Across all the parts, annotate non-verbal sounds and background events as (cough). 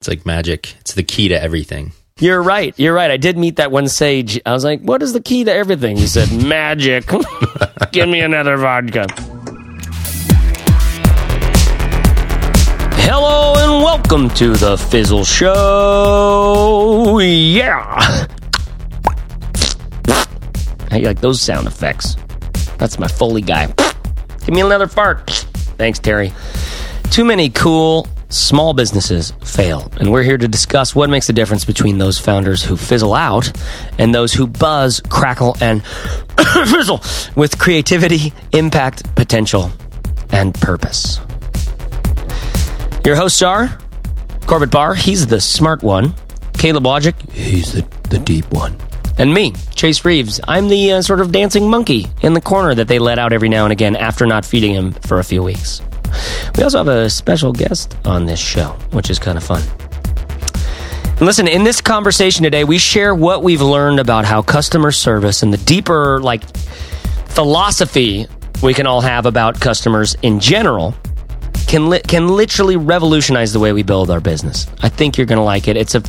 It's like magic. It's the key to everything. You're right. You're right. I did meet that one sage. I was like, "What is the key to everything?" He said, (laughs) "Magic." (laughs) Give me another vodka. Hello and welcome to the Fizzle Show. Yeah. How you like those sound effects? That's my Foley guy. Give me another fart. Thanks, Terry. Too many cool small businesses fail, and we're here to discuss what makes the difference between those founders who fizzle out and those who buzz, crackle, and (coughs) fizzle with creativity, impact, potential, and purpose. Your hosts are Corbett Barr, he's the smart one. Caleb Wojcik, he's the, the deep one. And me, Chase Reeves, I'm the uh, sort of dancing monkey in the corner that they let out every now and again after not feeding him for a few weeks. We also have a special guest on this show, which is kind of fun. Listen, in this conversation today, we share what we've learned about how customer service and the deeper, like, philosophy we can all have about customers in general can li- can literally revolutionize the way we build our business. I think you're going to like it. It's a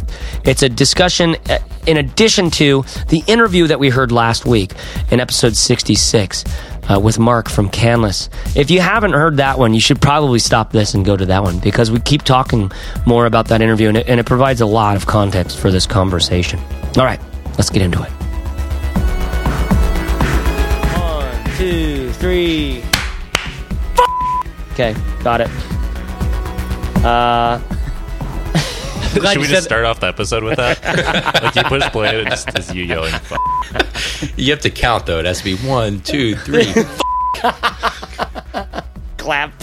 it's a discussion uh, in addition to the interview that we heard last week in episode 66 uh, with Mark from Canlis. If you haven't heard that one, you should probably stop this and go to that one because we keep talking more about that interview and it, and it provides a lot of context for this conversation. All right, let's get into it. One, two, three. Okay, got it. Uh, (laughs) Should we just start off the episode with that? (laughs) like you push play and it just is you yelling. F- You have to count though. It has to be one, two, three. (laughs) clap.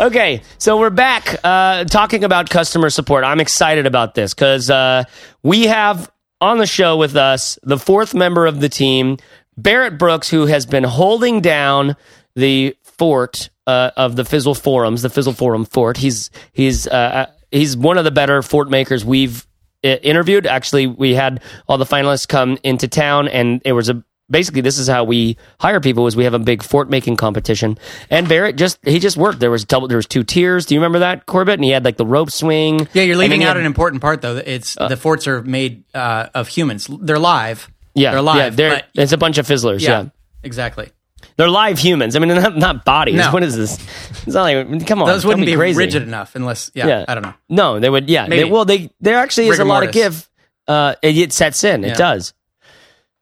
Okay, so we're back uh, talking about customer support. I'm excited about this because uh, we have on the show with us the fourth member of the team, Barrett Brooks, who has been holding down the fort uh, of the Fizzle forums, the Fizzle forum fort. He's he's uh, he's one of the better fort makers we've uh, interviewed. Actually, we had all the finalists come into town, and it was a basically this is how we hire people is we have a big fort making competition and barrett just he just worked there was double there was two tiers do you remember that corbett and he had like the rope swing Yeah, you're leaving out had- an important part though. It's the forts are made uh, of humans. They're live. yeah they're live. yeah they're, but- it's a bunch of fizzlers yeah, yeah, exactly. They're live humans i mean not, not bodies No. what is this it's not like come on Those wouldn't be crazy. rigid enough unless. Yeah, yeah I don't know. no they would yeah they, Maybe. well they there actually is a Rigor lot of give uh it, it sets in it does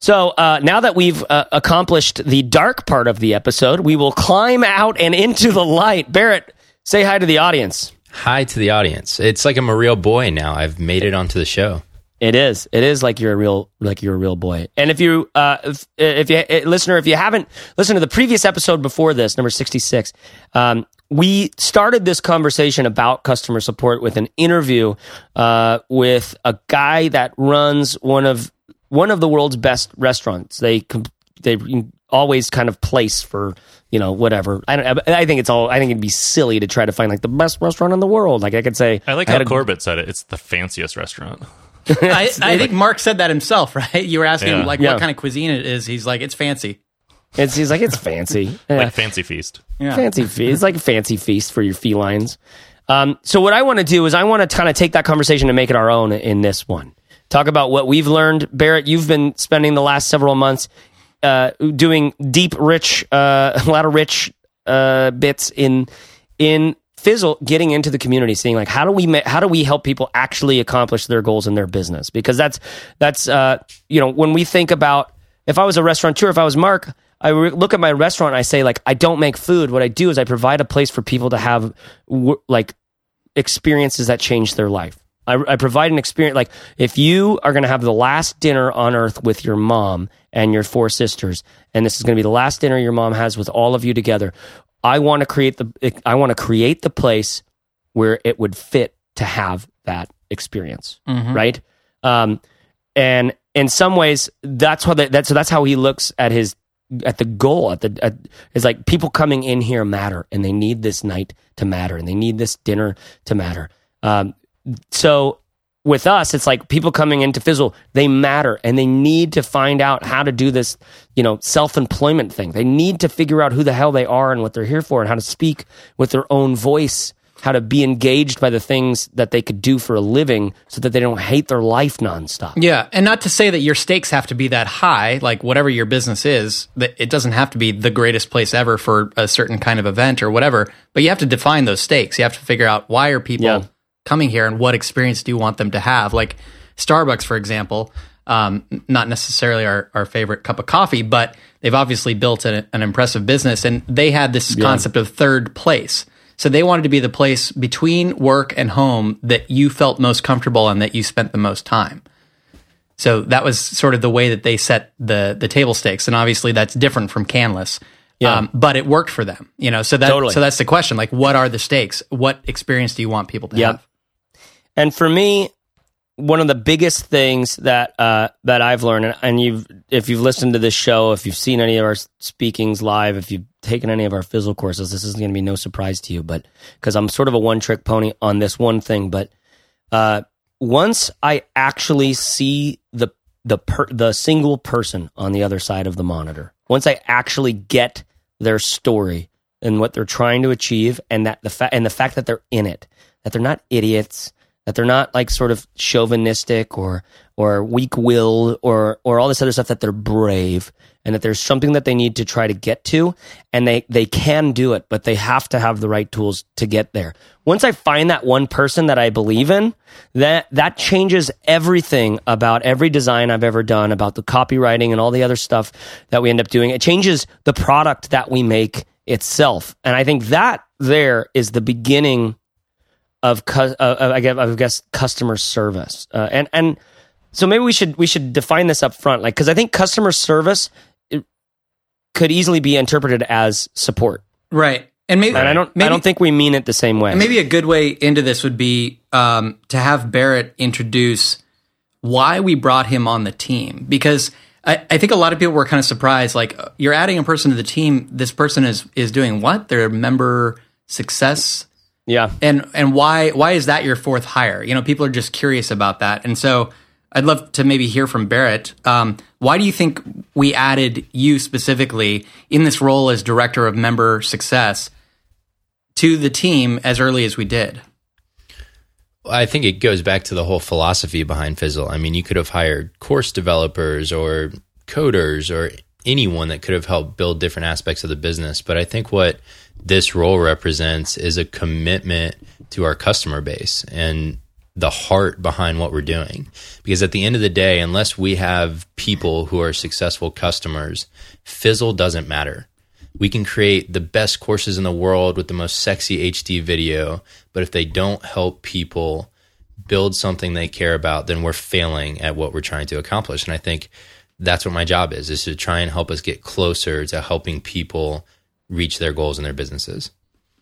so uh, now that we've uh, accomplished the dark part of the episode, we will climb out and into the light. Barrett, say hi to the audience. Hi to the audience. It's like I'm a real boy now. I've made it onto the show. It is. It is like you're a real, like you're a real boy. And if you, uh, if, if you, uh, listener, if you haven't listened to the previous episode before this, number sixty six, um, we started this conversation about customer support with an interview uh, with a guy that runs one of one of the world's best restaurants. They they always kind of place for you know whatever. I don't. I think it's all. I think it'd be silly to try to find like the best restaurant in the world. Like I could say, I like had how a- Corbett said it. It's the fanciest restaurant. (laughs) I, I think Mark said that himself, (laughs) right? You were asking Yeah. him like Yeah. what kind of cuisine it is. He's like, it's fancy. It's he's like it's fancy. (laughs) Yeah. Like Fancy Feast. Yeah. fancy feast. It's like a fancy feast for your felines. Um, so what I want to do is I want to kind of take that conversation and make it our own in this one. Talk about what we've learned. Barrett, you've been spending the last several months uh, doing deep, rich, uh, a lot of rich uh, bits in in fizzle getting into the community seeing like how do we how do we help people actually accomplish their goals in their business? Because that's that's uh you know when we think about if i was a restaurateur if i was mark i re- look at my restaurant i say like i don't make food. What i do is i provide a place for people to have w- like experiences that change their life. I, I provide an experience like if you are going to have the last dinner on earth with your mom and your four sisters and this is going to be the last dinner your mom has with all of you together i want to create the i want to create the place where it would fit to have that experience right? Um, and in some ways that's how that, that's so that's how he looks at his at the goal at the at, is like people coming in here matter and they need this night to matter and they need this dinner to matter. Um, so with us it's like people coming into fizzle they matter and they need to find out how to do this you know self-employment thing they need to figure out who the hell they are and what they're here for and how to speak with their own voice how to be engaged by the things that they could do for a living so that they don't hate their life nonstop. Yeah, and not to say that your stakes have to be that high, like whatever your business is, that it doesn't have to be the greatest place ever for a certain kind of event or whatever, but you have to define those stakes. You have to figure out why are people Yeah. Coming here and what experience do you want them to have? Like Starbucks, for example, um, not necessarily our, our favorite cup of coffee, but they've obviously built an, an impressive business and they had this concept of third place. So they wanted to be the place between work and home that you felt most comfortable and that you spent the most time. So that was sort of the way that they set the the table stakes, and obviously that's different from Canlis. Yeah. Um, but it worked for them, you know. So that Totally. so that's the question: like, what are the stakes? What experience do you want people to Yep. have? And for me, one of the biggest things that uh, that I've learned, and- you've if you've listened to this show, if you've seen any of our speakings live, if you've taken any of our Fizzle courses, this is going to be no surprise to you. But because I'm sort of a one trick pony on this one thing, but uh, once I actually see the the per, the single person on the other side of the monitor, once I actually get their story and what they're trying to achieve, and that the fa- and the fact that they're in it, that they're not idiots, that they're not like sort of chauvinistic or or weak willed or or all this other stuff, that they're brave and that there's something that they need to try to get to, and they they can do it, but they have to have the right tools to get there. Once I find that one person that I believe in, that that changes everything about every design I've ever done, about the copywriting and all the other stuff that we end up doing. It changes the product that we make itself, and I think that there is the beginning of, cu- uh, uh, I guess, I guess customer service, uh, and and so maybe we should we should define this up front, like because I think customer service could easily be interpreted as support, Right, and maybe and I don't maybe, I don't think we mean it the same way. and maybe a good way into this would be um, to have Barrett introduce why we brought him on the team because. I, I think a lot of people were kind of surprised. Like you're adding a person to the team. This person is is doing what? They're member success yeah, and and why why is that your fourth hire? You know, people are just curious about that, and so I'd love to maybe hear from Barrett. Um, why do you think we added you specifically in this role as director of member success to the team as early as we did? I think it goes back to the whole philosophy behind Fizzle. I mean, you could have hired course developers or coders or anyone that could have helped build different aspects of the business. But I think what this role represents is a commitment to our customer base and the heart behind what we're doing. Because at the end of the day, unless we have people who are successful customers, Fizzle doesn't matter. We can create the best courses in the world with the most sexy HD video, but if they don't help people build something they care about, then we're failing at what we're trying to accomplish. And I think that's what my job is, is to try and help us get closer to helping people reach their goals in their businesses.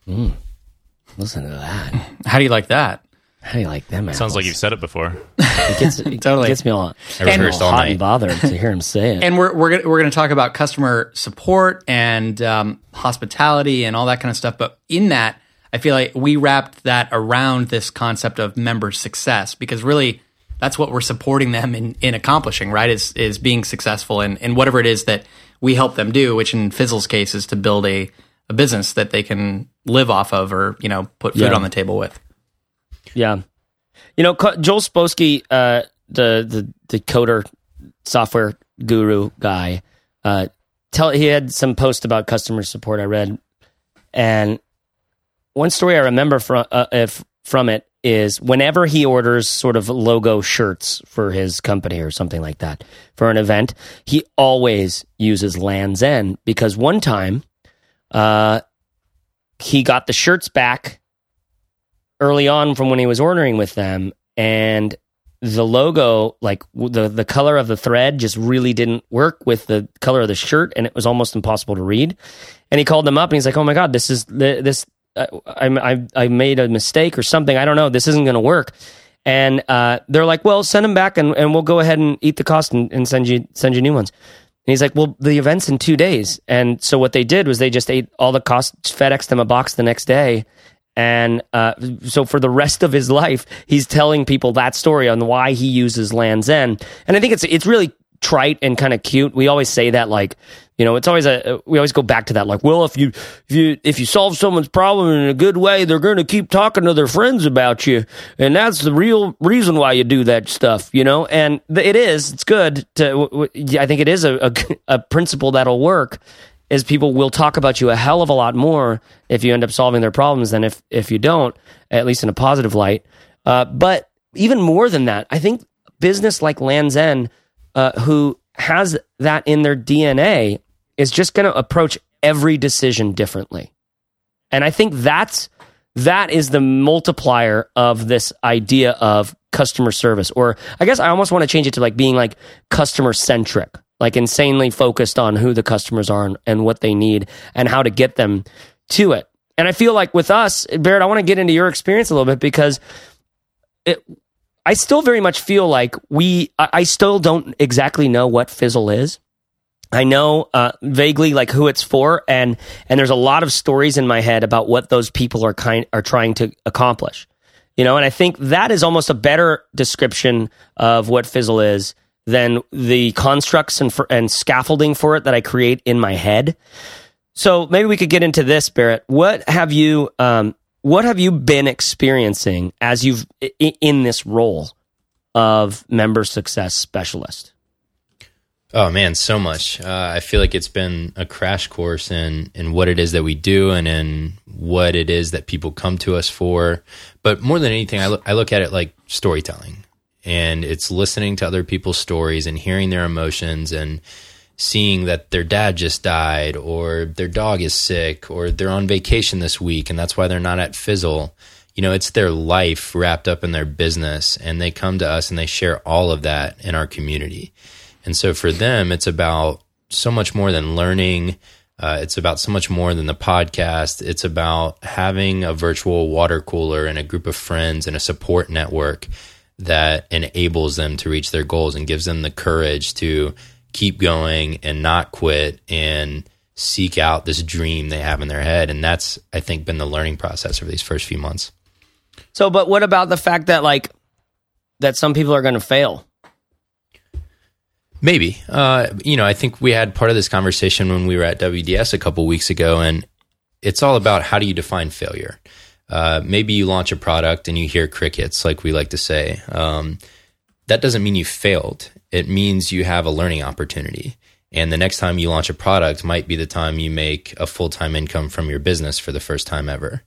listen to that. How do you like that? How do you like them? Sounds like you've said it before. it gets, it (laughs) Totally. gets me all, I rehearsed all hot night. and bothered to hear him say it. And we're we're gonna, we're going to talk about customer support and um, hospitality and all that kind of stuff. But in that, I feel like we wrapped that around this concept of member success because really that's what we're supporting them in, in accomplishing, right? Is is being successful and in whatever it is that we help them do, which in Fizzle's case is to build a, a business that they can live off of or, you know, put food Yeah. on the table with. Yeah, you know, Joel Spolsky, uh, the the the coder software guru guy, uh, tell he had some post about customer support I read, and one story I remember from uh, if, from it is whenever he orders sort of logo shirts for his company or something like that for an event, he always uses Lands' End because one time, uh, he got the shirts back early on from when he was ordering with them and the logo like the the color of the thread just really didn't work with the color of the shirt and it was almost impossible to read. And he called them up and he's like oh my god this is this I, I I made a mistake or something I don't know this isn't going to work and uh, they're like well send them back and, and we'll go ahead and eat the cost and, and send you send you new ones and he's like, well, the event's in two days. And so what they did was they just ate all the costs, FedExed them a box the next day. And uh, so for the rest of his life, he's telling people that story on why he uses Lands' End. And I think it's it's really trite and kind of cute. We always say that like You know, it's always a we always go back to that like, well, if you if you if you solve someone's problem in a good way, they're going to keep talking to their friends about you, and that's the real reason why you do that stuff, you know. And it is, it's good to. I think it is a, a, a principle that'll work. Is people will talk about you a hell of a lot more if you end up solving their problems than if if you don't, at least in a positive light. Uh, but even more than that, I think business like Lands End, uh, who has that in their DNA is just going to approach every decision differently. And I think that's that is the multiplier of this idea of customer service or I guess I almost want to change it to like being like customer centric, like insanely focused on who the customers are and, and what they need and how to get them to it. And I feel like with us, Barrett, I want to get into your experience a little bit because it, I still very much feel like we, I still don't exactly know what Fizzle is. I know uh, vaguely like who it's for, and and there's a lot of stories in my head about what those people are kind are trying to accomplish. You know, and I think that is almost a better description of what Fizzle is than the constructs and for, and scaffolding for it that I create in my head. So maybe we could get into this, Barrett. What have you um, what have you been experiencing as you've in this role of member success specialist? Oh man, so much. Uh, I feel like it's been a crash course in in what it is that we do and in what it is that people come to us for. But more than anything, I look I look at it like storytelling, and it's listening to other people's stories and hearing their emotions and seeing that their dad just died or their dog is sick or they're on vacation this week and that's why they're not at Fizzle. You know, it's their life wrapped up in their business, and they come to us and they share all of that in our community and so for them, it's about so much more than learning. Uh, it's about so much more than the podcast. It's about having a virtual water cooler and a group of friends and a support network that enables them to reach their goals and gives them the courage to keep going and not quit and seek out this dream they have in their head. And that's, I think, been the learning process over these first few months. So, but what about the fact that, like, that some people are going to fail? Maybe. Uh, you know, I think we had part of this conversation when we were at WDS a couple weeks ago, and it's all about how do you define failure. Uh, maybe you launch a product and you hear crickets, like we like to say. Um, that doesn't mean you failed. It means you have a learning opportunity. And the next time you launch a product might be the time you make a full time income from your business for the first time ever.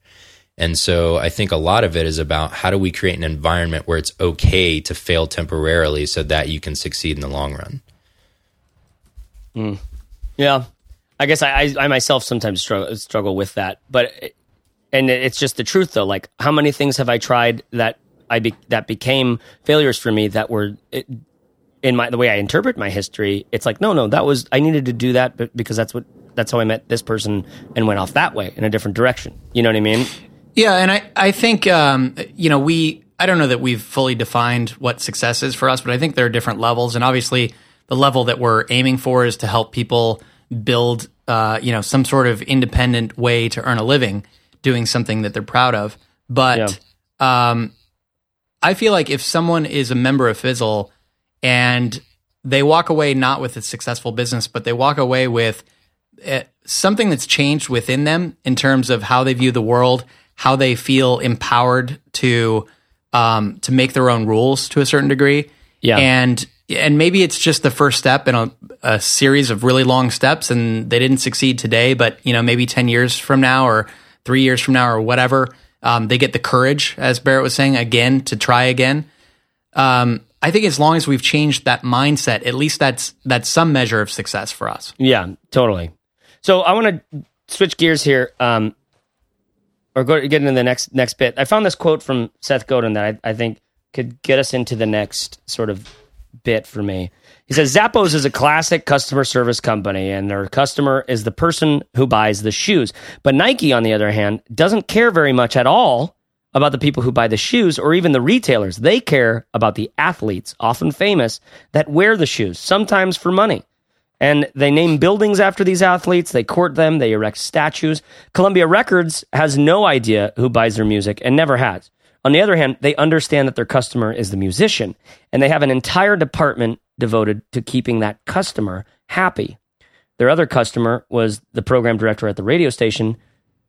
And so I think a lot of it is about how do we create an environment where it's okay to fail temporarily so that you can succeed in the long run. Mm. Yeah. I guess I, I, I myself sometimes struggle, struggle with that, but and it's just the truth though. Like how many things have I tried that I be, that became failures for me that were in my the way I interpret my history. It's like no, no, that was I needed to do that because that's what that's how I met this person and went off that way in a different direction. You know what I mean? Yeah, and I I think um, you know we I don't know that we've fully defined what success is for us, but I think there are different levels, and obviously the level that we're aiming for is to help people build uh, you know some sort of independent way to earn a living doing something that they're proud of. But yeah. um, I feel like if someone is a member of Fizzle and they walk away not with a successful business, but they walk away with uh, something that's changed within them in terms of how they view the world, how they feel empowered to um, to make their own rules to a certain degree. Yeah. And and maybe it's just the first step in a, a, series of really long steps and they didn't succeed today, but you know, maybe 10 years from now or three years from now or whatever, um, they get the courage, as Barrett was saying, again, to try again. Um, I think as long as we've changed that mindset, at least that's, that's some measure of success for us. Yeah, totally. So I want to switch gears here. Um, or go get into the next next bit. I found this quote from Seth Godin that I, I think could get us into the next sort of bit for me. He says Zappos is a classic customer service company, and their customer is the person who buys the shoes. But Nike, on the other hand, doesn't care very much at all about the people who buy the shoes or even the retailers. They care about the athletes, often famous, that wear the shoes, sometimes for money. And they name buildings after these athletes, they court them, they erect statues. Columbia Records has no idea who buys their music and never has. On the other hand, they understand that their customer is the musician, and they have an entire department devoted to keeping that customer happy. Their other customer was the program director at the radio station,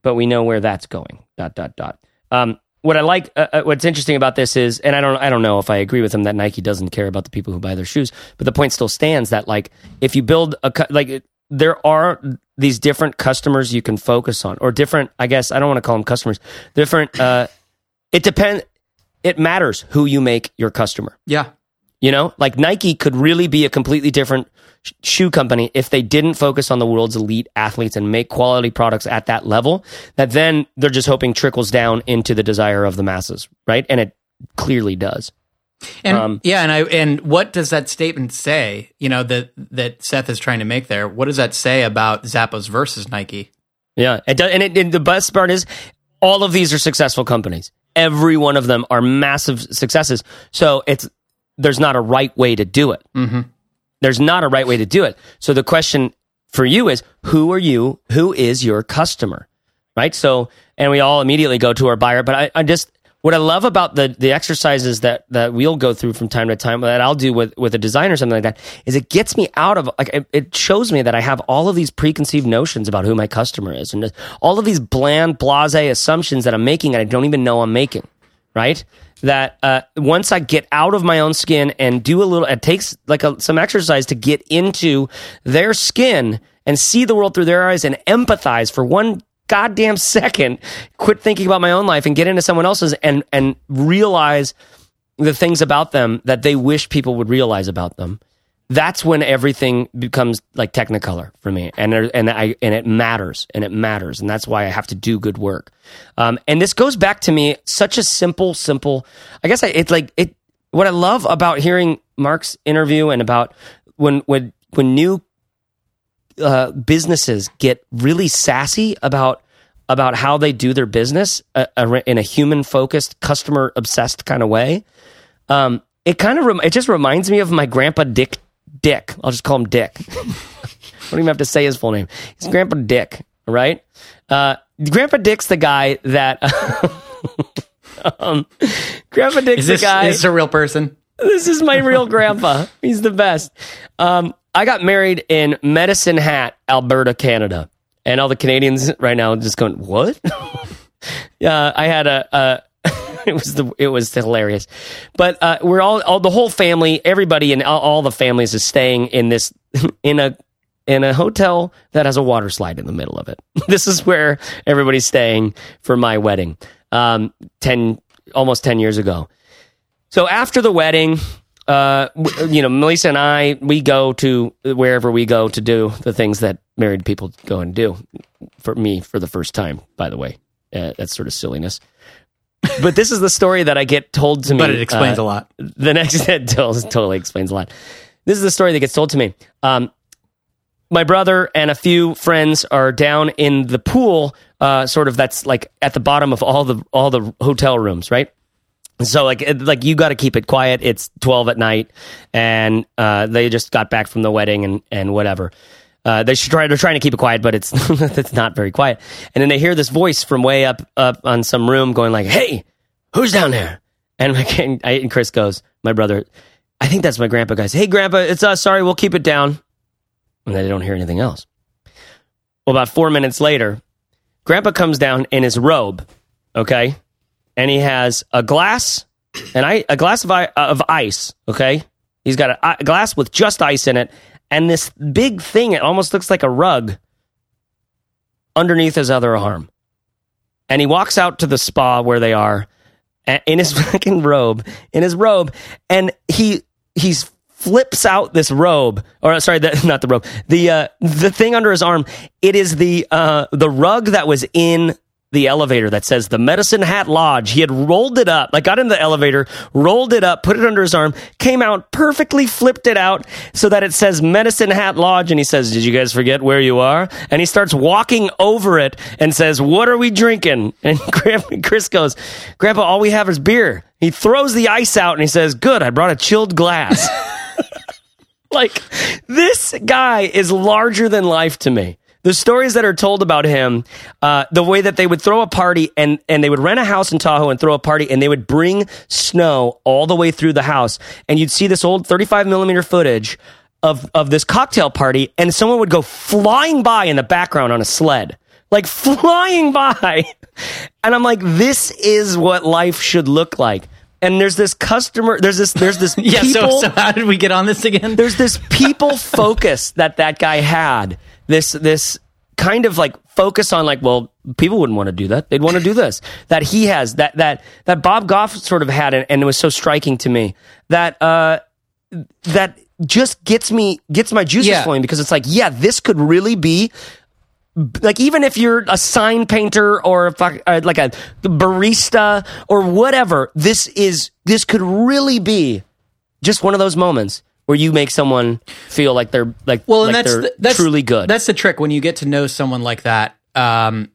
but we know where that's going. Dot dot dot. Um, what I like, uh, uh, what's interesting about this is, and I don't, I don't know if I agree with him that Nike doesn't care about the people who buy their shoes, but the point still stands that like if you build a like there are these different customers you can focus on, or different, I guess I don't want to call them customers, different. Uh, it depends. It matters who you make your customer. Yeah. You know, like Nike could really be a completely different shoe company if they didn't focus on the world's elite athletes and make quality products at that level. That then they're just hoping trickles down into the desire of the masses, right? And it clearly does. And um, yeah, and I and what does that statement say? You know that that Seth is trying to make there. What does that say about Zappos versus Nike? Yeah, it does, and, it, and the best part is all of these are successful companies. Every one of them are massive successes. So it's there's not a right way to do it. Mm-hmm. There's not a right way to do it. So the question for you is, who are you? Who is your customer? Right. So, and we all immediately go to our buyer, but I, I just, what I love about the the exercises that that we'll go through from time to time that I'll do with with a designer or something like that is it gets me out of like it, it shows me that I have all of these preconceived notions about who my customer is and all of these bland blasé assumptions that I'm making and I don't even know I'm making right that uh, once I get out of my own skin and do a little, it takes like a, some exercise to get into their skin and see the world through their eyes and empathize for one goddamn (laughs) second, quit thinking about my own life and get into someone else's and and realize the things about them that they wish people would realize about them that's when everything becomes like technicolor for me. And and I and it matters and it matters and that's why I have to do good work. Um, and this goes back to me such a simple simple I guess I, it's like it what I love about hearing Mark's interview and about when when when new uh, businesses get really sassy about about how they do their business uh, in a human focused customer obsessed kind of way um, it kind of rem- it just reminds me of my grandpa Dick Dick. I'll just call him Dick. (laughs) I don't even have to say his full name. He's Grandpa Dick, right? Uh, Grandpa Dick's the guy that. (laughs) um, Grandpa Dick's is this, the guy. Is this a real person? This is my real grandpa. (laughs) He's the best. Um, I got married in Medicine Hat, Alberta, Canada, and all the Canadians right now just going, "What?" yeah, I had a, a (laughs) it was the it was hilarious. But uh, we're all, all the whole family, everybody and all, all the families is staying in this (laughs) in a in a hotel that has a water slide in the middle of it. (laughs) this is where everybody's staying for my wedding. Um, ten almost ten years ago. So after the wedding, uh, you know, Melissa and I, we go to wherever we go to do the things that married people go and do. For me, for the first time, by the way, uh, that's sort of silliness but this is the story that I get told to me. But it explains uh, a lot. The next (laughs) tells totally explains a lot. This is the story that gets told to me. Um, my brother and a few friends are down in the pool, uh, sort of that's like at the bottom of all the all the hotel rooms, right? So like like you got to keep it quiet. It's twelve at night, and uh, they just got back from the wedding and and whatever. Uh, they should try. They're trying to keep it quiet, but it's (laughs) it's not very quiet. And then they hear this voice from way up up on some room going like, "Hey, who's down there?" And, my, (laughs) and Chris goes, "My brother." I think that's my grandpa. Guys, hey grandpa, it's us. Sorry, we'll keep it down. And they don't hear anything else. Well, about four minutes later, grandpa comes down in his robe, okay, and he has a glass, and I a glass of, of ice, okay. He's got a, a glass with just ice in it, and this big thing, it almost looks like a rug underneath his other arm. And he walks out to the spa where they are in his (laughs) fucking robe, in his robe, and he he's flips out this robe, or sorry, the, (laughs) not the robe, the uh, the thing under his arm. It is the uh, the rug that was in the elevator that says the Medicine Hat Lodge. He had rolled it up, like got in the elevator, rolled it up, put it under his arm, came out, perfectly flipped it out so that it says Medicine Hat Lodge. And he says, Did you guys forget where you are? And he starts walking over it and says, What are we drinking? (laughs) And Chris goes, Grandpa, all we have is beer. He throws the ice out and he says, Good, I brought a chilled glass. (laughs) like, this guy is larger than life to me the stories that are told about him, uh, the way that they would throw a party and, and they would rent a house in Tahoe and throw a party and they would bring snow all the way through the house. And you'd see this old 35 millimeter footage of of this cocktail party, and someone would go flying by in the background on a sled, like (laughs) flying by, and I'm like, this is what life should look like. And there's this customer, there's this, there's this (laughs) Yeah. So, so how did we get on this again? there's this people (laughs) focus that that guy had. This this kind of like focus on like, well, people wouldn't want to do that. They'd want to do this. (laughs) That he has that that that Bob Goff sort of had, and it was so striking to me that uh that just gets me gets my juices Yeah. flowing because it's like, yeah, this could really be like even if you're a sign painter or a, uh, like a barista or whatever, this is this could really be just one of those moments where you make someone feel like they're like well, and like that's they're the- that's truly good. That's the trick when you get to know someone like that. Um,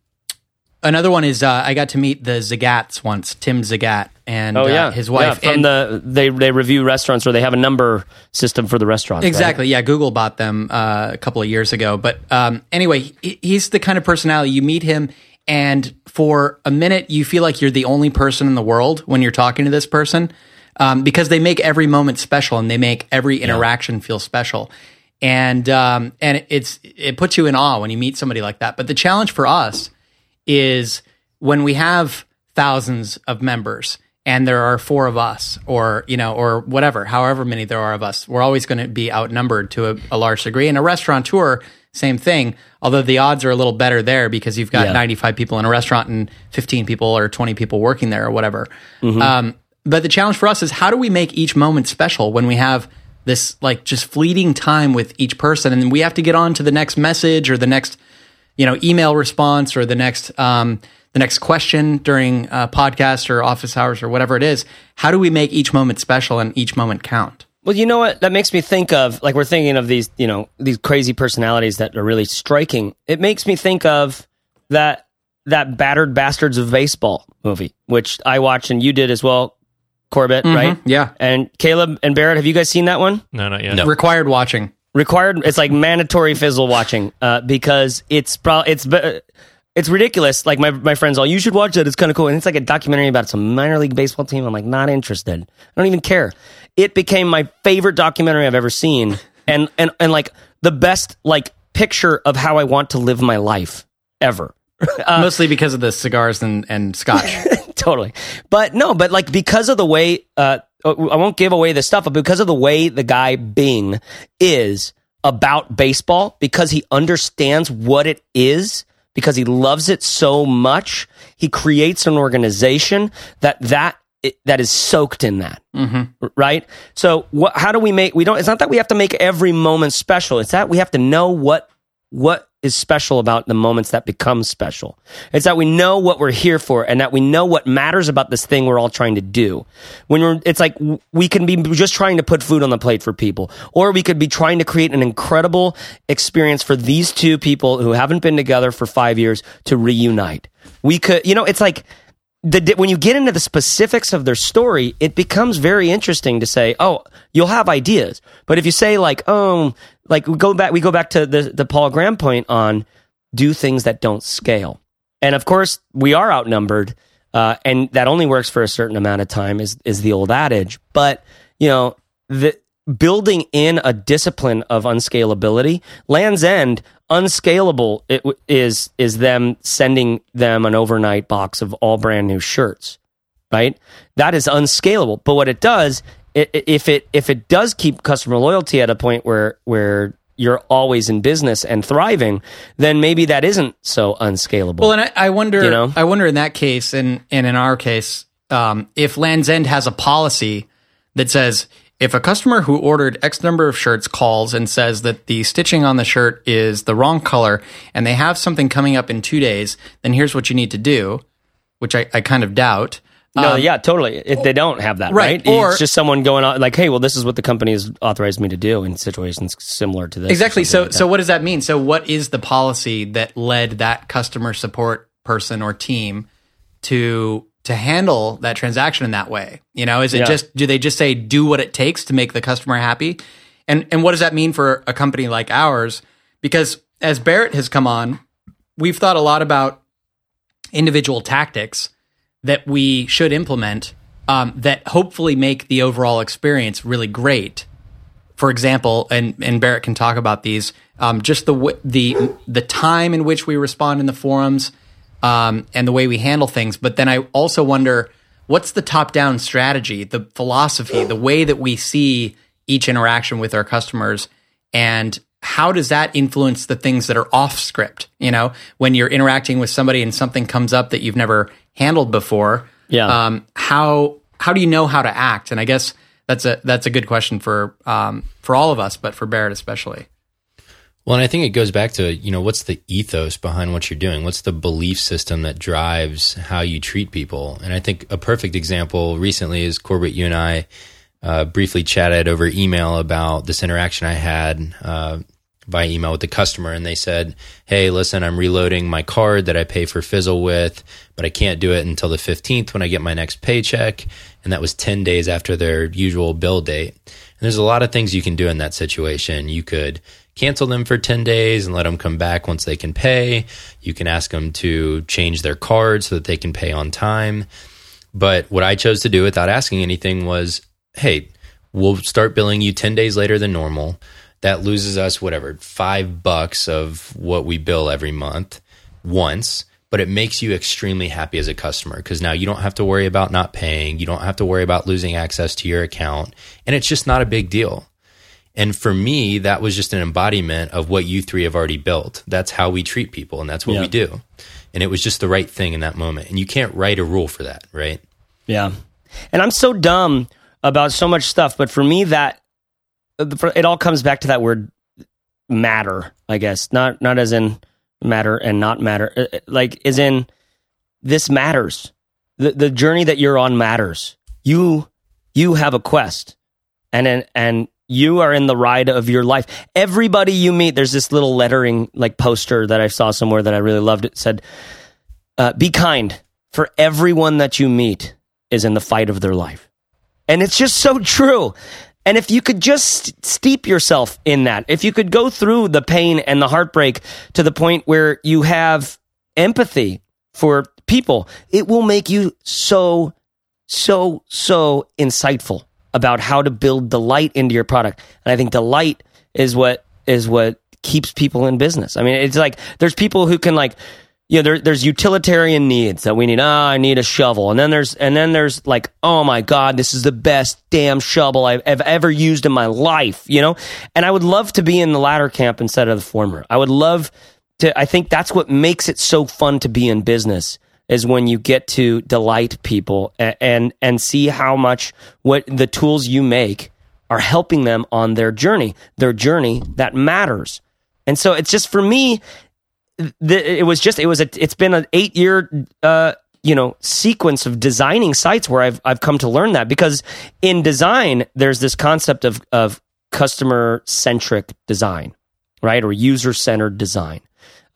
another one is uh, I got to meet the Zagats once, Tim Zagat and oh yeah, uh, his wife. Yeah, from And- the they they review restaurants or they have a number system for the restaurants. right? Exactly. Yeah, Google bought them uh, a couple of years ago. But um, anyway, he's the kind of personality you meet him, and for a minute you feel like you're the only person in the world when you're talking to this person, um, because they make every moment special and they make every interaction feel special, and um, and it's it puts you in awe when you meet somebody like that. But the challenge for us is when we have thousands of members and there are four of us or you know or whatever however many there are of us we're always going to be outnumbered to a, a large degree. And a restaurateur same thing although the odds are a little better there because you've got Yeah. 95 people in a restaurant and 15 people or 20 people working there or whatever. Um, but the challenge for us is how do we make each moment special when we have this like just fleeting time with each person and we have to get on to the next message or the next you know email response or the next um, the next question during uh, podcast or office hours or whatever it is how do we make each moment special and each moment count Well, you know what? That makes me think of like we're thinking of these, you know, these crazy personalities that are really striking. It makes me think of that that battered bastards of baseball movie, which I watched and you did as well, Corbett, right? yeah And Caleb and Barrett, have you guys seen that one? No, not yet. No. required watching Required. It's like mandatory fizzle watching uh, because it's pro- it's uh, it's ridiculous. Like my my friends all, you should watch it. It's kind of cool, and it's like a documentary about some minor league baseball team. I'm like not interested. I don't even care. It became my favorite documentary I've ever seen, (laughs) and and and like the best like picture of how I want to live my life ever. (laughs) mostly because of the cigars and, and scotch (laughs) totally. But no, but like because of the way uh I won't give away the stuff, but because of the way the guy Bing is about baseball, because he understands what it is, because he loves it so much, he creates an organization that that that is soaked in that, mm-hmm. right? So, what? How do we make? We don't. It's not that we have to make every moment special. It's that we have to know what what is special about the moments that become special. It's that we know what we're here for and that we know what matters about this thing we're all trying to do. When we're, it's like we can be just trying to put food on the plate for people, or we could be trying to create an incredible experience for these two people who haven't been together for five years to reunite. We could, you know, it's like, the, when you get into the specifics of their story, it becomes very interesting to say, oh, you'll have ideas. But if you say like, oh, like we go back, we go back to the, the Paul Graham point on do things that don't scale. And of course, we are outnumbered, uh, and that only works for a certain amount of time is is the old adage. But you know, the building in a discipline of unscalability, Lands' End unscalable is is them sending them an overnight box of all brand new shirts, right? That is unscalable. But what it does, if it if it does keep customer loyalty at a point where where you're always in business and thriving, then maybe that isn't so unscalable. well and I, I wonder You know? i wonder in that case and and in our case um, if lands end has a policy that says if a customer who ordered X number of shirts calls and says that the stitching on the shirt is the wrong color and they have something coming up in two days, then here's what you need to do, which I, I kind of doubt. No, Um, yeah, totally. If they don't have that, right, right? or- it's just someone going on like, "Hey, well, this is what the company has authorized me to do in situations similar to this." Exactly. So, like so what does that mean? So, what is the policy that led that customer support person or team to to handle that transaction in that way? You know, is it Yeah. just do they just say do what it takes to make the customer happy? And and what does that mean for a company like ours? Because as Barrett has come on, we've thought a lot about individual tactics that we should implement um, that hopefully make the overall experience really great for example, and and Barrett can talk about these. Um, just the the the time in which we respond in the forums, um, and the way we handle things. But then I also wonder what's the top down strategy, the philosophy, the way that we see each interaction with our customers, and how does that influence the things that are off script? You know, when you're interacting with somebody and something comes up that you've never handled before. Yeah. Um, how how do you know how to act? And I guess that's a that's a good question for um, for all of us, but for Barrett especially. Well, and I think it goes back to you know what's the ethos behind what you're doing? What's the belief system that drives how you treat people? And I think a perfect example recently is Corbett. You and I uh, briefly chatted over email about this interaction I had. Uh, by email with the customer and they said, Hey, listen, I'm reloading my card that I pay for Fizzle with, but I can't do it until the 15th when I get my next paycheck. And that was 10 days after their usual bill date. And there's a lot of things you can do in that situation. You could cancel them for 10 days and let them come back once they can pay. You can ask them to change their card so that they can pay on time. But what I chose to do without asking anything was, Hey, we'll start billing you 10 days later than normal that loses us whatever five bucks of what we bill every month once but it makes you extremely happy as a customer because now you don't have to worry about not paying you don't have to worry about losing access to your account and it's just not a big deal. And for me that was just an embodiment of what you three have already built. That's how we treat people and that's what yeah. we do. And it was just the right thing in that moment. And you can't write a rule for that right? Yeah. And i'm so dumb about so much stuff but for me that it all comes back to that word matter, I guess. Not not as in matter and not matter, uh, uh, like as in this matters. The the journey that you're on matters. You you have a quest, and and you are in the ride of your life. Everybody you meet, there's this little lettering like poster that I saw somewhere that I really loved. It said, uh, "Be kind, for everyone that you meet is in the fight of their life," and it's just so true. And if you could just steep yourself in that, if you could go through the pain and the heartbreak to the point where you have empathy for people, it will make you so, so, so insightful about how to build delight into your product. And I think delight is what is what keeps people in business. I mean, it's like there's people who can like you know, there, there's utilitarian needs that we need. Ah, oh, I need a shovel, and then there's and then there's like, oh my god, this is the best damn shovel I've, I've ever used in my life. You know, and I would love to be in the latter camp instead of the former. I would love to. I think that's what makes it so fun to be in business is when you get to delight people and and, and see how much what the tools you make are helping them on their journey, their journey that matters. And so it's just for me, it was just it was a it's been an eight year uh, you know sequence of designing sites where I've I've come to learn that because in design there's this concept of of customer centric design, right, or user centered design.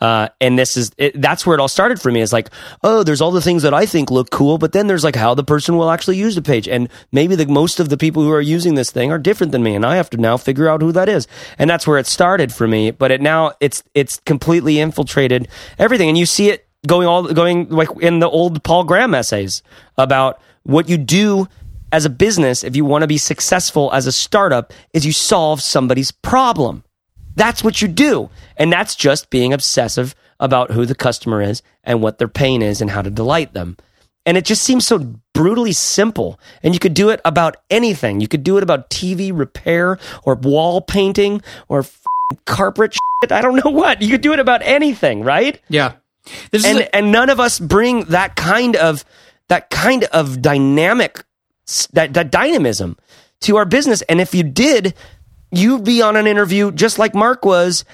Uh, and this is it, that's where it all started for me. Is like, oh, there's all the things that I think look cool, but then there's like how the person will actually use the page, and maybe the most of the people who are using this thing are different than me, and I have to now figure out who that is. And that's where it started for me. But it now it's it's completely infiltrated everything, and you see it going all going like in the old Paul Graham essays about what you do as a business if you want to be successful as a startup is you solve somebody's problem. That's what you do. And that's just being obsessive about who the customer is and what their pain is and how to delight them. And it just seems so brutally simple. And you could do it about anything. You could do it about TV repair or wall painting or carpet shit. I don't (laughs) know what. You could do it about anything, right? Yeah. and a- and none of us bring that kind of that kind of dynamic that that dynamism to our business. And if you did, you'd be on an interview just like Mark was,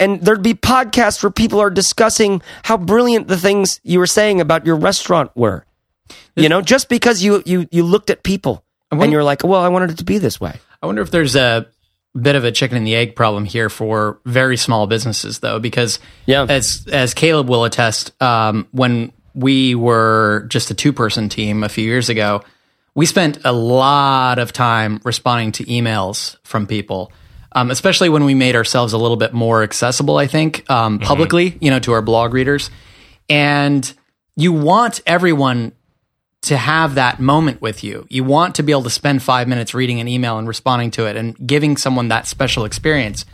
and there'd be podcasts where people are discussing how brilliant the things you were saying about your restaurant were. You know, just because you you you looked at people wonder, and you're like, well, I wanted it to be this way. I wonder if there's a bit of a chicken and the egg problem here for very small businesses, though, because yeah. as as Caleb will attest, um, when we were just a two person team a few years ago, we spent a lot of time responding to emails from people, um, especially when we made ourselves a little bit more accessible, I think, um, mm-hmm. publicly, you know, to our blog readers. And you want everyone to have that moment with you. You want to be able to spend five minutes reading an email and responding to it and giving someone that special experience.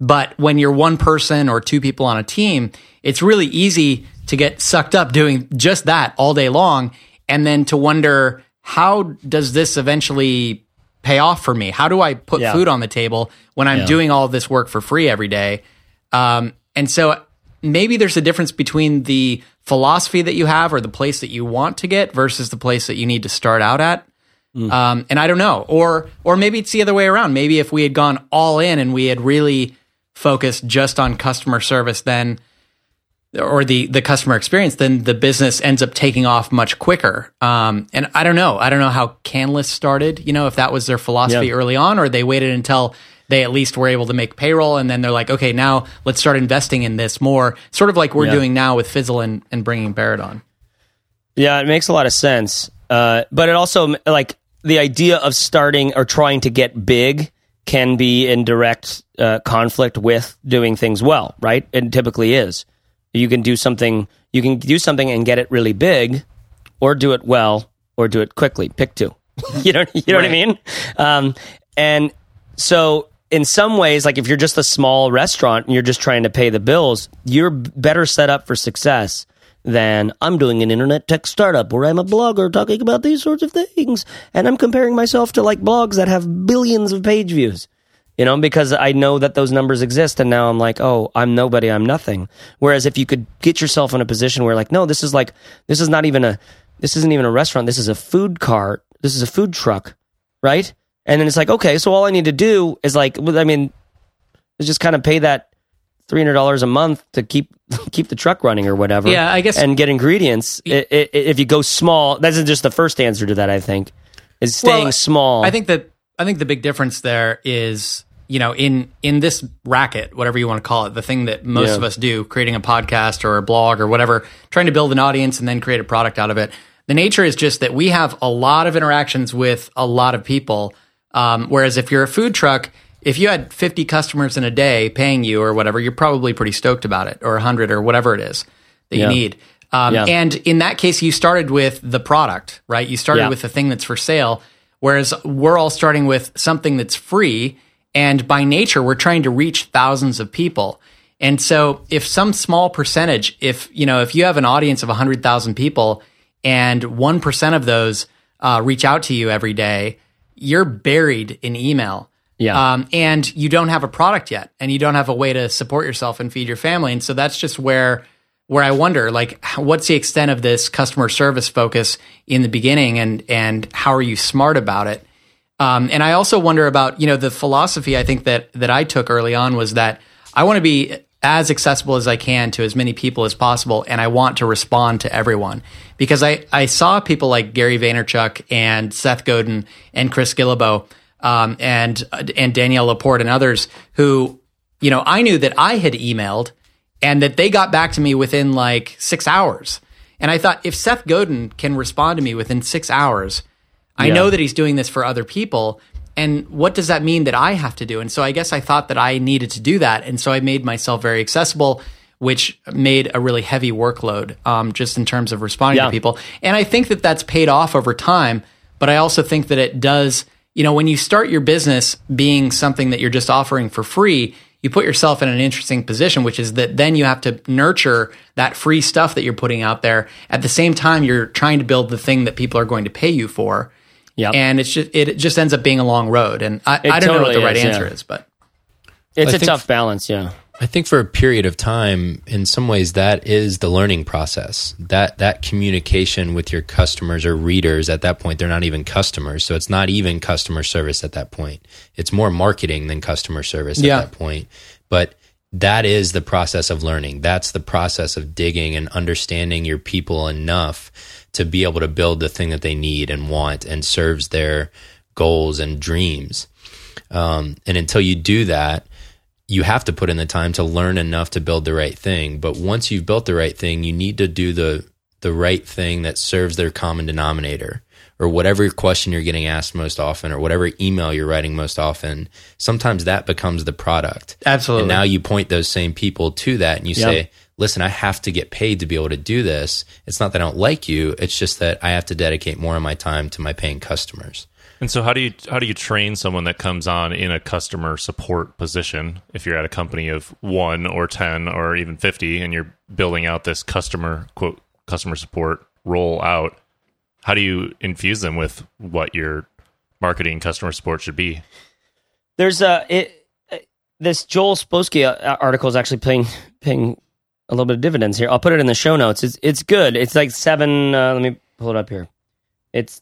But when you're one person or two people on a team, it's really easy to get sucked up doing just that all day long and then to wonder how does this eventually pay off for me? How do I put Yeah. food on the table when I'm Yeah. doing all this work for free every day? Um, and so maybe there's a difference between the philosophy that you have or the place that you want to get versus the place that you need to start out at. Um, and I don't know, or or maybe it's the other way around. Maybe if we had gone all in and we had really focused just on customer service, then or the the customer experience, then the business ends up taking off much quicker. Um, and I don't know. I don't know how Canlis started. You know, if that was their philosophy Yeah. early on, or they waited until they at least were able to make payroll, and then they're like, okay, now let's start investing in this more. Sort of like we're Yeah. doing now with Fizzle and, and bringing Barrett on. Yeah, it makes a lot of sense. Uh, but it also like the idea of starting or trying to get big can be in direct uh, conflict with doing things well, right? It typically is. You can do something. You can do something and get it really big, or do it well, or do it quickly. Pick two. (laughs) you know. You know what I mean? Um, and so in some ways, like if you're just a small restaurant and you're just trying to pay the bills, you're better set up for success than I'm doing an internet tech startup where I'm a blogger talking about these sorts of things and I'm comparing myself to like blogs that have billions of page views. You know, because I know that those numbers exist and now I'm like, oh, I'm nobody, I'm nothing. Whereas if you could get yourself in a position where like, no, this is like this is not even a this isn't even a restaurant, this is a food cart, this is a food truck, right? And then it's like, okay, so all I need to do is like, I mean, is just kind of pay that three hundred dollars a month to keep (laughs) keep the truck running or whatever. Yeah, I guess- and get ingredients. I if you go small, that's just the first answer to that. I think is staying Well, small. I think that I think the big difference there is, you know, in in this racket, whatever you want to call it, the thing that most Yeah. of us do, creating a podcast or a blog or whatever, trying to build an audience and then create a product out of it. The nature is just that we have a lot of interactions with a lot of people. Um, whereas if you're a food truck, if you had 50 customers in a day paying you or whatever, you're probably pretty stoked about it, or 100 or whatever it is that Yeah. you need. Um, Yeah. And in that case, you started with the product, right? You started Yeah. with the thing that's for sale. Whereas we're all starting with something that's free. And by nature, we're trying to reach thousands of people. And so if some small percentage, if, you know, if you have an audience of 100,000 people and 1% of those uh, reach out to you every day, you're buried in email. Yeah. Um, and you don't have a product yet and you don't have a way to support yourself and feed your family. And so that's just where where I wonder, like, what's the extent of this customer service focus in the beginning, and and how are you smart about it? Um, and I also wonder about, you know, the philosophy I think that that I took early on was that I want to be as accessible as I can to as many people as possible, and I want to respond to everyone because I I saw people like Gary Vaynerchuk and Seth Godin and Chris Guillebeau um, and and Danielle LaPorte and others who, you know, I knew that I had emailed and that they got back to me within like six hours. And I thought, if Seth Godin can respond to me within six hours, I know that he's doing this for other people. And what does that mean that I have to do? And so I guess I thought that I needed to do that. And so I made myself very accessible, which made a really heavy workload um, just in terms of responding Yeah. to people. And I think that that's paid off over time. But I also think that it does, you know, when you start your business being something that you're just offering for free, you put yourself in an interesting position, which is that then you have to nurture that free stuff that you're putting out there. At the same time, you're trying to build the thing that people are going to pay you for. Yeah. And it's just it just ends up being a long road. And I, I don't know what the right is, answer yeah. is, but it's I a think- tough balance. Yeah. I think for a period of time, in some ways, that is the learning process. That that communication with your customers or readers at that point, they're not even customers, so it's not even customer service at that point. It's more marketing than customer service Yeah. at that point. But that is the process of learning. That's the process of digging and understanding your people enough to be able to build the thing that they need and want and serves their goals and dreams. Um, and until you do that, you have to put in the time to learn enough to build the right thing. But once you've built the right thing, you need to do the the right thing that serves their common denominator or whatever question you're getting asked most often or whatever email you're writing most often, sometimes that becomes the product. Absolutely. And now you point those same people to that and you Yep. say, listen, I have to get paid to be able to do this. It's not that I don't like you. It's just that I have to dedicate more of my time to my paying customers. And so, how do you how do you train someone that comes on in a customer support position? If you're at a company of one or ten or even fifty, and you're building out this customer quote customer support role out, how do you infuse them with what your marketing customer support should be? There's a it, uh, this Joel Spolsky uh, article is actually paying paying a little bit of dividends here. I'll put it in the show notes. It's it's good. It's like seven. Uh, let me pull it up here. It's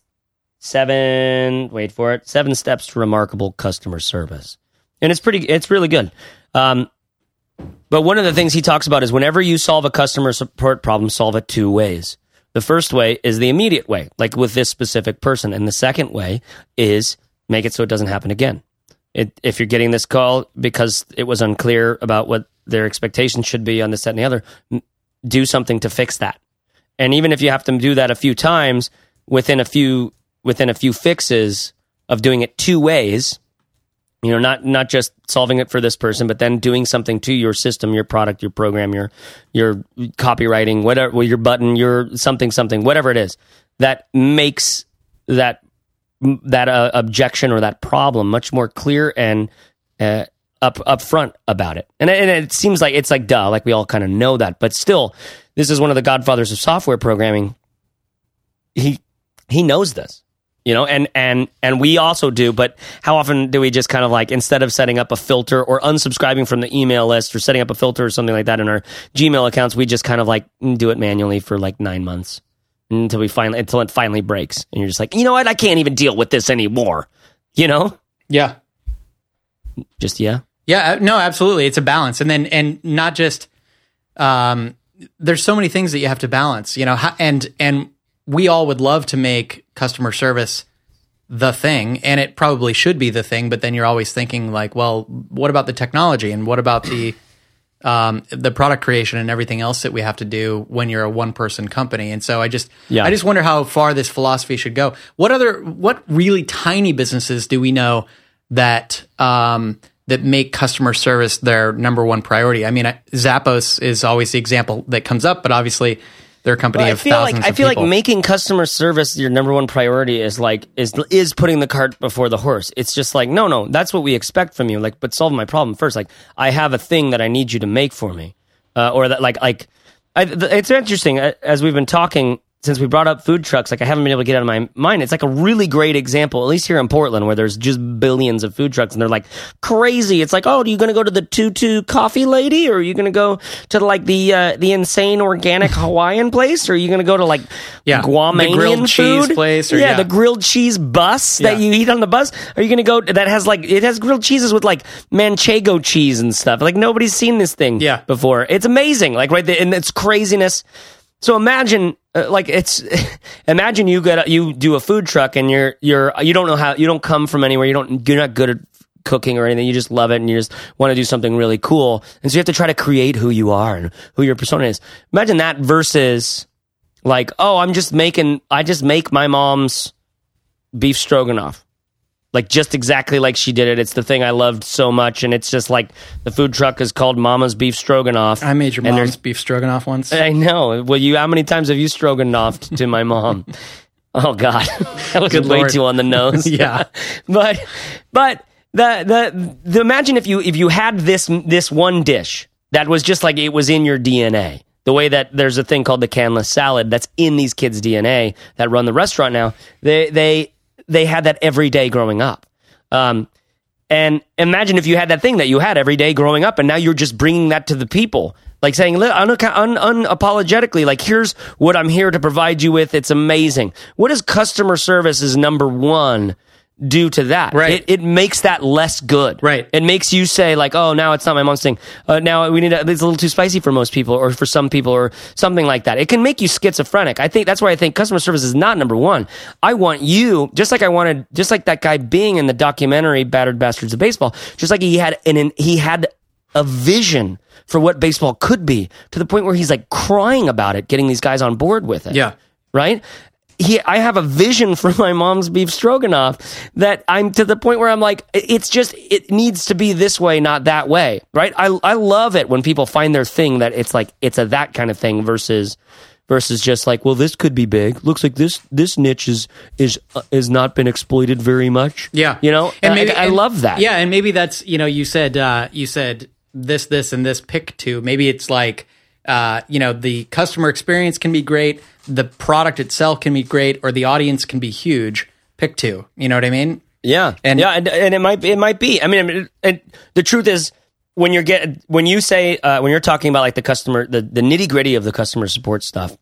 seven. Wait for it. Seven steps to remarkable customer service, and it's pretty. It's really good. Um, but one of the things he talks about is whenever you solve a customer support problem, solve it two ways. The first way is the immediate way, like with this specific person, and the second way is make it so it doesn't happen again. It, if you're getting this call because it was unclear about what their expectations should be on this, that, and the other, do something to fix that. And even if you have to do that a few times within a few within a few fixes of doing it two ways, you know, not not just solving it for this person, but then doing something to your system, your product, your program, your your copywriting, whatever, your button, your something, something, whatever it is that makes that that uh, objection or that problem much more clear and uh, up up front about it. And, and it seems like it's like duh, like we all kind of know that, but still, this is one of the godfathers of software programming. He he knows this, you know, and and and we also do. But how often do we just kind of like instead of setting up a filter or unsubscribing from the email list or setting up a filter or something like that in our Gmail accounts, we just kind of like do it manually for like nine months until we finally until it finally breaks, and you're just like, you know what, I can't even deal with this anymore, you know? Yeah. Just yeah. Yeah, uh, no, absolutely. It's a balance, and then and not just. Um, there's so many things that you have to balance, you know, and and we all would love to make customer service the thing, and it probably should be the thing. But then you're always thinking like, well, what about the technology, and what about the um, the product creation and everything else that we have to do when you're a one person company. And so I just, Yeah. I just wonder how far this philosophy should go. What other, what really tiny businesses do we know that, um, that make customer service their number one priority? I mean, I- Zappos is always the example that comes up, but obviously they're a company I of feel like thousands I feel people. like making customer service your number one priority is like is is putting the cart before the horse. It's just like no, no, that's what we expect from you. Like, but solve my problem first. Like, I have a thing that I need you to make for me, uh, or that like like I, th- it's interesting uh, as we've been talking since we brought up food trucks. Like, I haven't been able to get out of my mind. It's like a really great example, at least here in Portland, where there's just billions of food trucks, and they're like crazy. It's like, oh, are you going to go to the Tutu Coffee Lady, or are you going to go to like the uh, the insane organic Hawaiian place, or are you going to go to like Yeah, the Guamanian grilled cheese place, or- yeah, yeah. the grilled cheese bus that Yeah. you eat on the bus. Are you going to go that has like it has grilled cheeses with like manchego cheese and stuff? Like nobody's seen this thing Yeah. before. It's amazing. Like right there, and it's craziness. So imagine, uh, like it's, (laughs) imagine you get you do a food truck and you're you're you don't know how you don't come from anywhere. You don't you're not good at cooking or anything. You just love it and you just want to do something really cool. And so you have to try to create who you are and who your persona is. Imagine that versus like, oh, I'm just making I just make my mom's beef stroganoff. Like just exactly like she did it. It's the thing I loved so much, and it's just like the food truck is called Mama's Beef Stroganoff. I made your mom's beef stroganoff once. I know. Well, you how many times have you stroganoffed to my mom? (laughs) Oh God, (laughs) that was Good way Lord. too on the nose. (laughs) Yeah. but but the, the the imagine if you if you had this this one dish that was just like it was in your DNA. The way that there's a thing called the Canlis salad that's in these kids' DNA that run the restaurant now. They they they had that every day growing up. Um, and imagine if you had that thing that you had every day growing up, and now you're just bringing that to the people, like saying "Look, un- un- unapologetically, like here's what I'm here to provide you with. It's amazing. What is customer service is number one do to that? Right. It, it makes that less good. Right. It makes you say like, oh, now it's not my mom's thing. Uh, now we need a, it's a little too spicy for most people, or for some people, or something like that. It can make you schizophrenic. I think that's why I think customer service is not number one. I want you, just like I wanted, just like that guy being in the documentary "Battered Bastards of Baseball," just like he had an, an he had a vision for what baseball could be to the point where he's like crying about it, getting these guys on board with it Yeah. right? He, I have a vision for (laughs) my mom's beef stroganoff that I'm to the point where I'm like, it's just, it needs to be this way, not that way, right? I, I love it when people find their thing that it's like, it's a that kind of thing versus, versus just like, well, this could be big. Looks like this, this niche is, is, uh, has not been exploited very much. Yeah, You know, and maybe, I, I and- love that. Yeah, and maybe that's you know you said uh, you said this, this, and this. Pick two. Maybe it's like uh, you know the customer experience can be great, the product itself can be great, or the audience can be huge. Pick two. You know what I mean? Yeah, And- yeah, and, and it might be, it might be. I mean, it, the truth is, when you're get when you say uh, when you're talking about like the customer, the, the nitty gritty of the customer support stuff,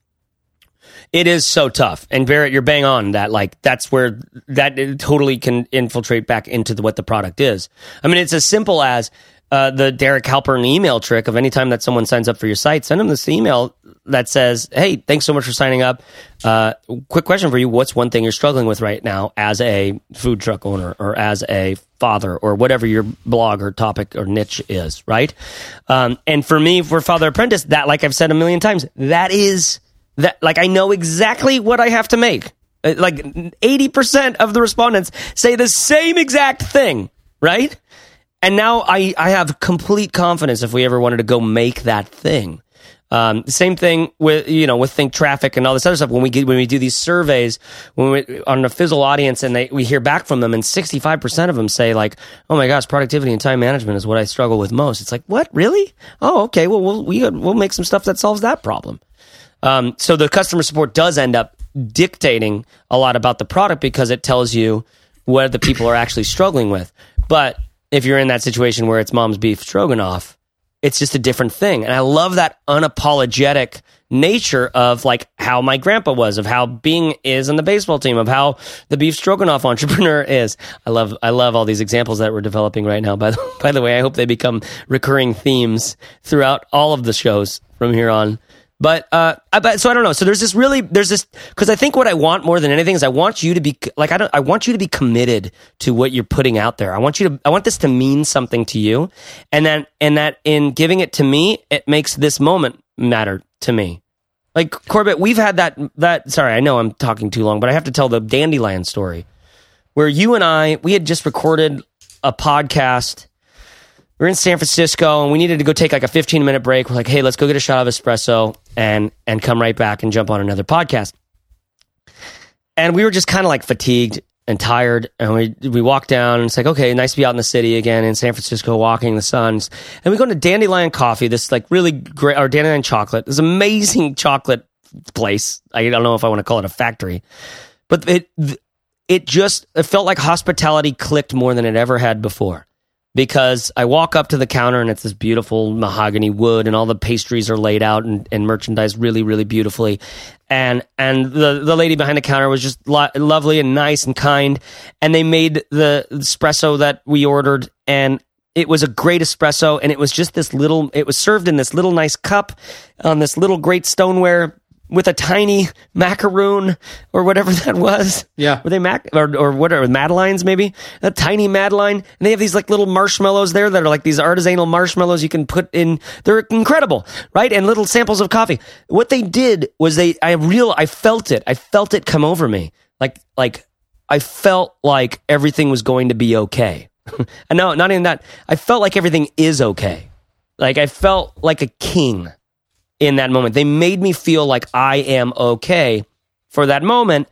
it is so tough. And Barrett, you're bang on that. Like that's where that totally can infiltrate back into the, what the product is. I mean, it's as simple as. Uh, the Derek Halpern email trick of anytime that someone signs up for your site, send them this email that says, "Hey, thanks so much for signing up. Uh, quick question for you: What's one thing you're struggling with right now as a food truck owner, or as a father, or whatever your blog or topic or niche is?" Right? Um, and for me, for Father Apprentice, that, like I've said a million times, that is that. Like I know exactly what I have to make. Uh, Like eighty percent of the respondents say the same exact thing. Right? And now I, I have complete confidence if we ever wanted to go make that thing. Um, same thing with you know with think traffic and all this other stuff. When we get when we do these surveys when we on a Fizzle audience and they we hear back from them and sixty five percent of them say like, oh my gosh, productivity and time management is what I struggle with most. It's like what really? Oh okay, well we'll we, we'll make some stuff that solves that problem. Um, so the customer support does end up dictating a lot about the product because it tells you what the people are actually struggling with. But if you're in that situation where it's mom's beef stroganoff, it's just a different thing. And I love that unapologetic nature of like how my grandpa was, of how Bing is on the baseball team, of how the beef stroganoff (laughs) entrepreneur is. I love I love all these examples that we're developing right now. By the, (laughs) by the way, I hope they become recurring themes throughout all of the shows from here on. But uh, I, but so I don't know. So there's this really there's this because I think what I want more than anything is I want you to be like I don't I want you to be committed to what you're putting out there. I want you to I want this to mean something to you, and then and that in giving it to me, it makes this moment matter to me. Like Corbett, we've had that that. Sorry, I know I'm talking too long, but I have to tell the Dandelion story where you and I we had just recorded a podcast we are in San Francisco and we needed to go take like a 15 minute break. We're like, hey, let's go get a shot of espresso and and come right back and jump on another podcast. And we were just kind of like fatigued and tired. And we we walked down and it's like, okay, nice to be out in the city again in San Francisco, walking the suns. And we go to Dandelion Coffee, this like really great or Dandelion Chocolate, this amazing chocolate place. I don't know if I want to call it a factory, but it it just it felt like hospitality clicked more than it ever had before because I walk up to the counter and it's this beautiful mahogany wood and all the pastries are laid out and, and merchandised really really beautifully. And and the the lady behind the counter was just lo- lovely and nice and kind. And they made the espresso that we ordered and it was a great espresso and it was just this little it was served in this little nice cup on this little great stoneware with a tiny macaroon or whatever (laughs) that was. Yeah. Were they mac or, or what are Madelines maybe? A tiny Madeline. And they have these like little marshmallows there that are like these artisanal marshmallows you can put in. They're incredible, right? And little samples of coffee. What they did was they, I real, I felt it. I felt it come over me. Like, like I felt like everything was going to be okay. and (laughs) no, not even that. I felt like everything is okay. Like I felt like a king in that moment. They made me feel like I am okay for that moment.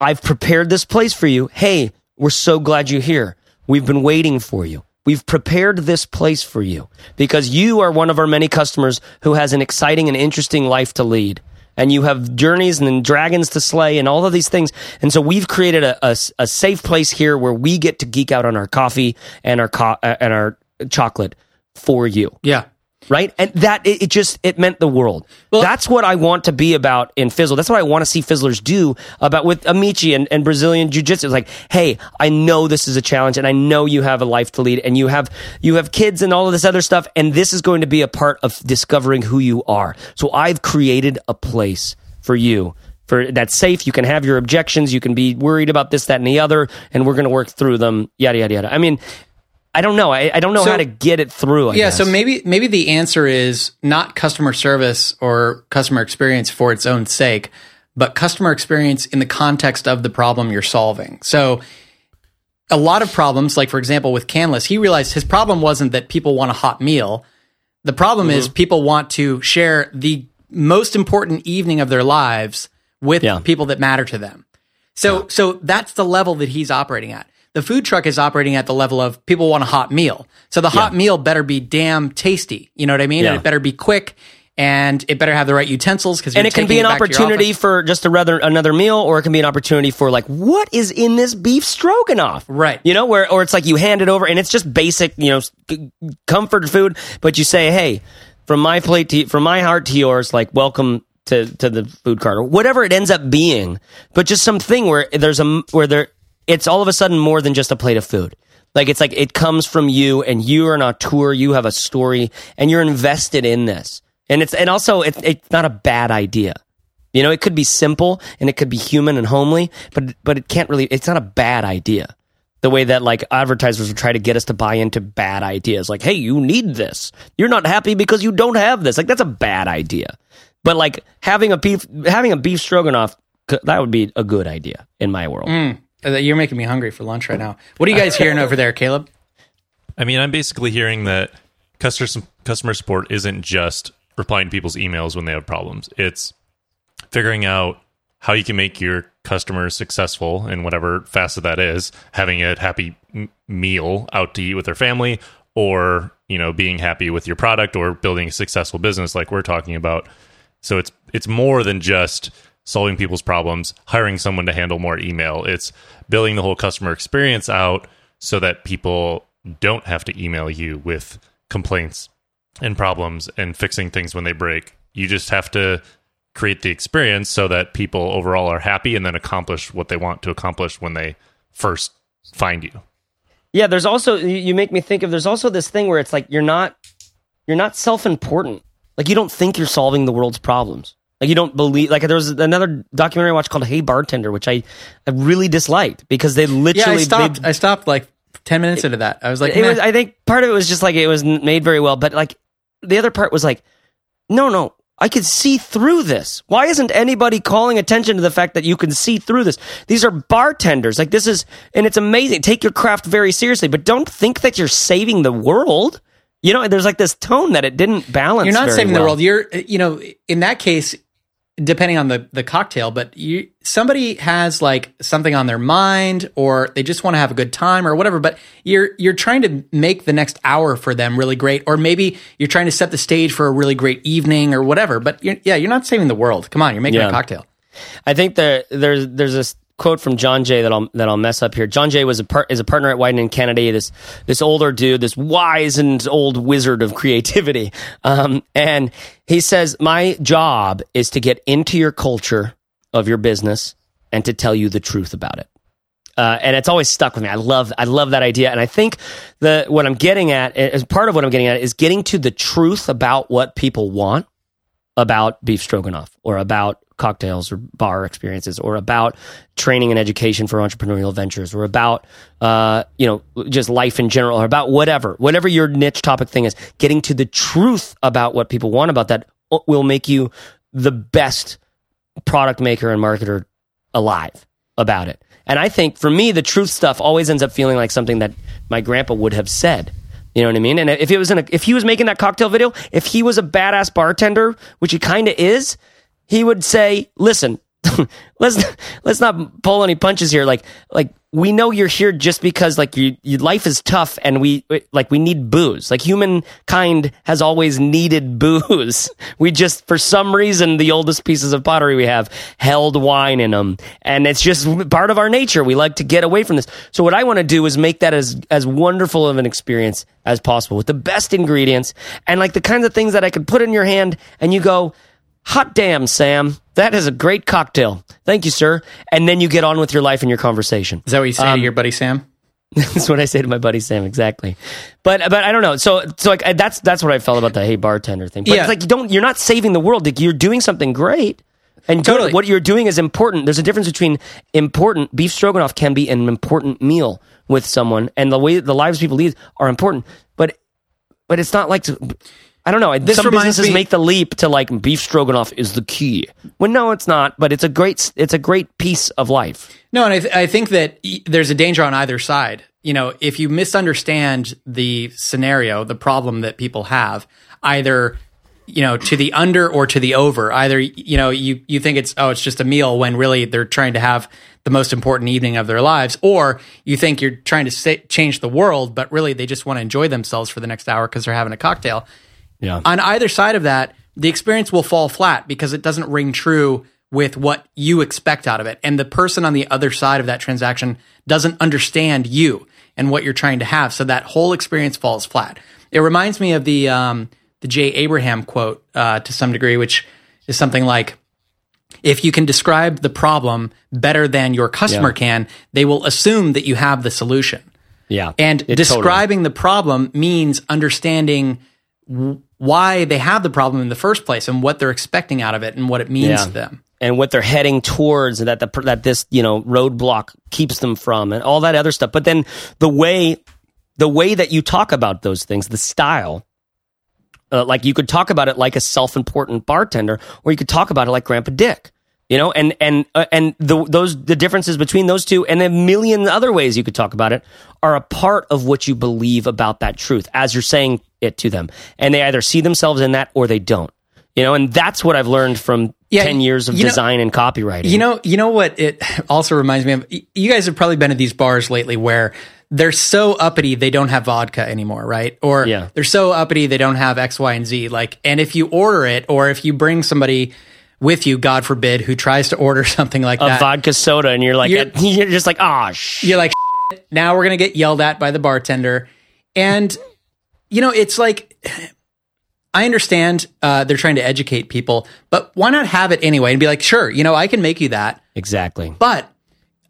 I've prepared this place for you. Hey, we're so glad you're here. We've been waiting for you. We've prepared this place for you because you are one of our many customers who has an exciting and interesting life to lead. And you have journeys and dragons to slay and all of these things. And so we've created a, a, a safe place here where we get to geek out on our coffee and our co- uh, and our chocolate for you Yeah. Right? And that it, it just it meant the world. That's what I want to be about in Fizzle. That's what I want to see Fizzlers do about with Amici and, and Brazilian Jiu Jitsu. It's like, hey, I know this is a challenge, and I know you have a life to lead, and you have you have kids and all of this other stuff, and this is going to be a part of discovering who you are. So I've created a place for you. For that's safe, you can have your objections. You can be worried about this, that, and the other, and we're going to work through them. Yada yada yada. I mean, I don't know. I, I don't know So- how to get it through. I Yeah, guess. so maybe maybe the answer is not customer service or customer experience for its own sake, but customer experience in the context of the problem you're solving. So a lot of problems, like for example with Canlis, he realized his problem wasn't that people want a hot meal. The problem is mm-hmm. people want to share the most important evening of their lives with Yeah. people that matter to them. So so that's the level that he's operating at. The food truck is operating at the level of people want a hot meal. So the hot meal better be damn tasty. You know what I mean? Yeah. And it better be quick and it better have the right utensils because and it can be an opportunity for just a rather another meal, or it can be an opportunity for like, what is in this beef stroganoff? Right. You know, where or it's like you hand it over, and it's just basic, you know, comfort food, but you say, hey, from my plate to from my heart to yours, like welcome to to the food cart or whatever it ends up being, but just something where there's a where there it's all of a sudden more than just a plate of food. Like it's like it comes from you, and you are an auteur. You have a story, and you're invested in this. And it's and also it's it's not a bad idea. You know, it could be simple and it could be human and homely, but but it can't really. It's not a bad idea. The way that like advertisers would try to get us to buy into bad ideas, like, hey, you need this. You're not happy because you don't have this. Like that's a bad idea. But like having a beef having a beef stroganoff, that would be a good idea in my world. Uh, Uh, you're making me hungry for lunch right now. What are you guys hearing over there, Caleb? I mean, I'm basically hearing that customer customer support isn't just replying to people's emails when they have problems. It's figuring out how you can make your customers successful in whatever facet that is, having a happy m- meal out to eat with their family, or you know, being happy with your product, or building a successful business like we're talking about. So it's it's more than just solving people's problems, hiring someone to handle more email. It's building the whole customer experience out so that people don't have to email you with complaints and problems and fixing things when they break. You just have to create the experience so that people overall are happy and then accomplish what they want to accomplish when they first find you. Yeah, there's also you make me think of there's also this thing where it's like you're not you're not self-important. Like you don't think you're solving the world's problems. Like you don't believe like there was another documentary I watched called Hey Bartender, which I, I really disliked because they literally. Yeah, I stopped. they- I stopped like ten minutes into that. I was like, it was I think part of it was just like it was made very well, but like the other part was like, no, no, I could see through this. Why isn't anybody calling attention to the fact that you can see through this? These are bartenders. Like this is, and it's amazing. Take your craft very seriously, but don't think that you're saving the world. You know, there's like this tone that it didn't balance. You're not saving the world. You're, you know, in that case, depending on the the cocktail, but you somebody has like something on their mind, or they just want to have a good time, or whatever. But you're you're trying to make the next hour for them really great, or maybe you're trying to set the stage for a really great evening, or whatever. But you're, yeah, you're not saving the world. Come on, you're making Yeah. a cocktail. I think there there's there's this quote from John Jay that I'll that I'll mess up here. John Jay was a par- is a partner at Wieden and Kennedy. This this older dude, this wise and old wizard of creativity, um, and he says, "My job is to get into your culture of your business and to tell you the truth about it." Uh, and it's always stuck with me. I love, I love that idea, and I think the what I'm getting at, as part of what I'm getting at, is getting to the truth about what people want about beef stroganoff or about cocktails or bar experiences or about training and education for entrepreneurial ventures or about uh, you know just life in general or about whatever whatever your niche topic thing is getting to the truth about what people want about that will make you the best product maker and marketer alive about it and i think for me the truth stuff always ends up feeling like something that my grandpa would have said you know what I mean? And if it was in a, if he was making that cocktail video, if he was a badass bartender, which he kind of is, he would say, "Listen, (laughs) let's let's not pull any punches here. Like like we know you're here just because like you, your life is tough and we like we need booze. Like humankind has always needed (laughs) booze. We just for some reason the oldest pieces of pottery we have held wine in them, and it's just part of our nature. We like to get away from this. So what I want to do is make that as as wonderful of an experience as possible with the best ingredients and like the kinds of things that I could put in your hand and you go. Hot damn, Sam. That is a great cocktail. Thank you, sir. And then you get on with your life and your conversation. Is that what you say Um, to your buddy Sam? (laughs) That's what I say to my buddy Sam. Exactly. But but I don't know. So so like I- that's that's what I felt about the hey bartender thing. But Yeah. it's like you don't you're not saving the world. Like you're doing something great. And good. Totally. what you're doing is important. There's a difference between important beef stroganoff can be an important meal with someone, and the way the lives people lead are important. But but it's not like I don't know. This Some reminds businesses me- make the leap to like beef stroganoff is the key. Well, no, it's not. But it's a great it's a great piece of life. No, and I, th- I think that y- there's a danger on either side. You know, if you misunderstand the scenario, the problem that people have, either you know to the under or to the over. Either you know you you think it's oh it's just a meal when really they're trying to have the most important evening of their lives, or you think you're trying to sa- change the world, but really they just want to enjoy themselves for the next hour because they're having a cocktail. Yeah. On either side of that, the experience will fall flat because it doesn't ring true with what you expect out of it. And the person on the other side of that transaction doesn't understand you and what you're trying to have. So that whole experience falls flat. It reminds me of the, um, the Jay Abraham quote uh, to some degree, which is something like, if you can describe the problem better than your customer Yeah. can, they will assume that you have the solution. Yeah. And It totally- describing the problem means understanding why they have the problem in the first place and what they're expecting out of it and what it means Yeah. to them. and what they're heading towards and that the that this you know roadblock keeps them from and all that other stuff but then the way the way that you talk about those things the style uh, like you could talk about it like a self-important bartender or you could talk about it like grandpa dick you know and and uh, and the, those the differences between those two and a million other ways you could talk about it are a part of what you believe about that truth as you're saying it to them and they either see themselves in that or they don't you know and that's what i've learned from Yeah, 10 years of you know- design and copywriting You know, you know what it also reminds me of? You guys have probably been at these bars lately where they're so uppity they don't have vodka anymore, right? Or Yeah. they're so uppity they don't have X, Y, and Z. Like, and if you order it, or if you bring somebody with you, God forbid, who tries to order (laughs) something like that. a that, vodka soda and you're like You're- (laughs) you're, just like ah sh you're like, now we're gonna get yelled at by the bartender, and you know, it's like. (sighs) I understand uh, they're trying to educate people, but why not have it anyway and be like, sure, you know, I can make you that. exactly But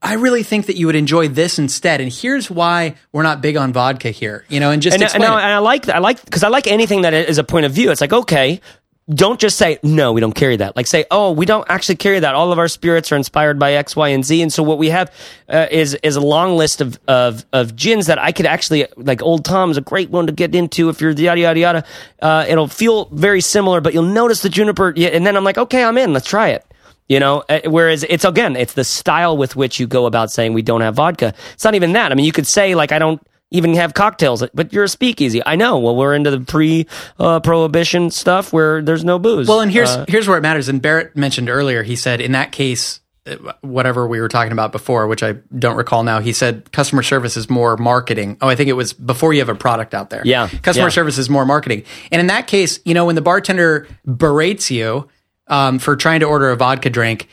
I really think that you would enjoy this instead. And here's why we're not big on vodka here, you know, and just and, explain and, it. I like I like because I like anything that is a point of view. It's like okay, don't just say no, we don't carry that. Like say oh, we don't actually carry that. All of our spirits are inspired by X, Y, and Z, and so what we have uh, is is a long list of of of gins that I could actually like. Old Tom's a great one to get into if you're yada yada yada. Uh, it'll feel very similar, but you'll notice the juniper. And then I'm like, okay, I'm in. Let's try it. You know, uh, whereas it's again, it's the style with which you go about saying we don't have vodka. It's not even that. I mean, you could say like I don't even have cocktails, but you're a speakeasy. I know. Well, we're into the pre uh, prohibition stuff where there's no booze. well, and here's Uh, here's where it matters. And Barrett mentioned earlier, he said in that case, uh, whatever we were talking about before, which I don't recall now, he said customer service is more marketing. Oh, I think it was before you have a product out there. Yeah, customer yeah. service is more marketing. And in that case, you know, when the bartender berates you um, for trying to order a vodka drink,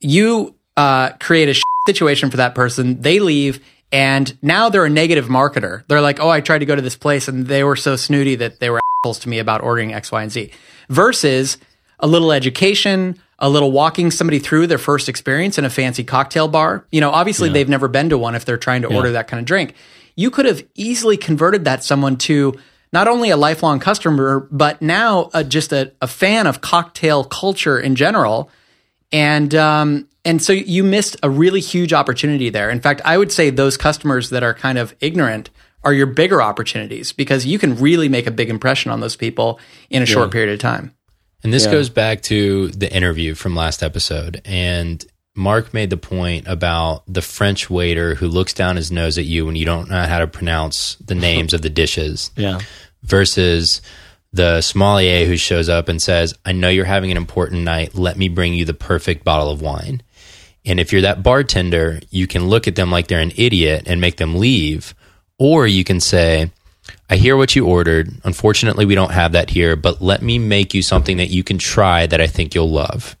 you uh, create a situation for that person. They leave, and now they're a negative marketer. They're like, "Oh, I tried to go to this place, and they were so snooty that they were assholes to me about ordering X, Y, and Z." Versus a little education, a little walking somebody through their first experience in a fancy cocktail bar. You know, obviously they've never been to one if they're trying to order that kind of drink. You could have easily converted that someone to not only a lifelong customer, but now uh, just a, a fan of cocktail culture in general and um, and so you missed a really huge opportunity there. In fact, I would say those customers that are kind of ignorant are your bigger opportunities because you can really make a big impression on those people in a short period of time. And this goes back to the interview from last episode. And Mark made the point about the French waiter who looks down his nose at you when you don't know how to pronounce the names of the dishes yeah, versus the sommelier who shows up and says, I know you're having an important night. Let me bring you the perfect bottle of wine. And if you're that bartender, you can look at them like they're an idiot and make them leave. Or you can say, I hear what you ordered. Unfortunately, we don't have that here, but let me make you something that you can try that I think you'll love.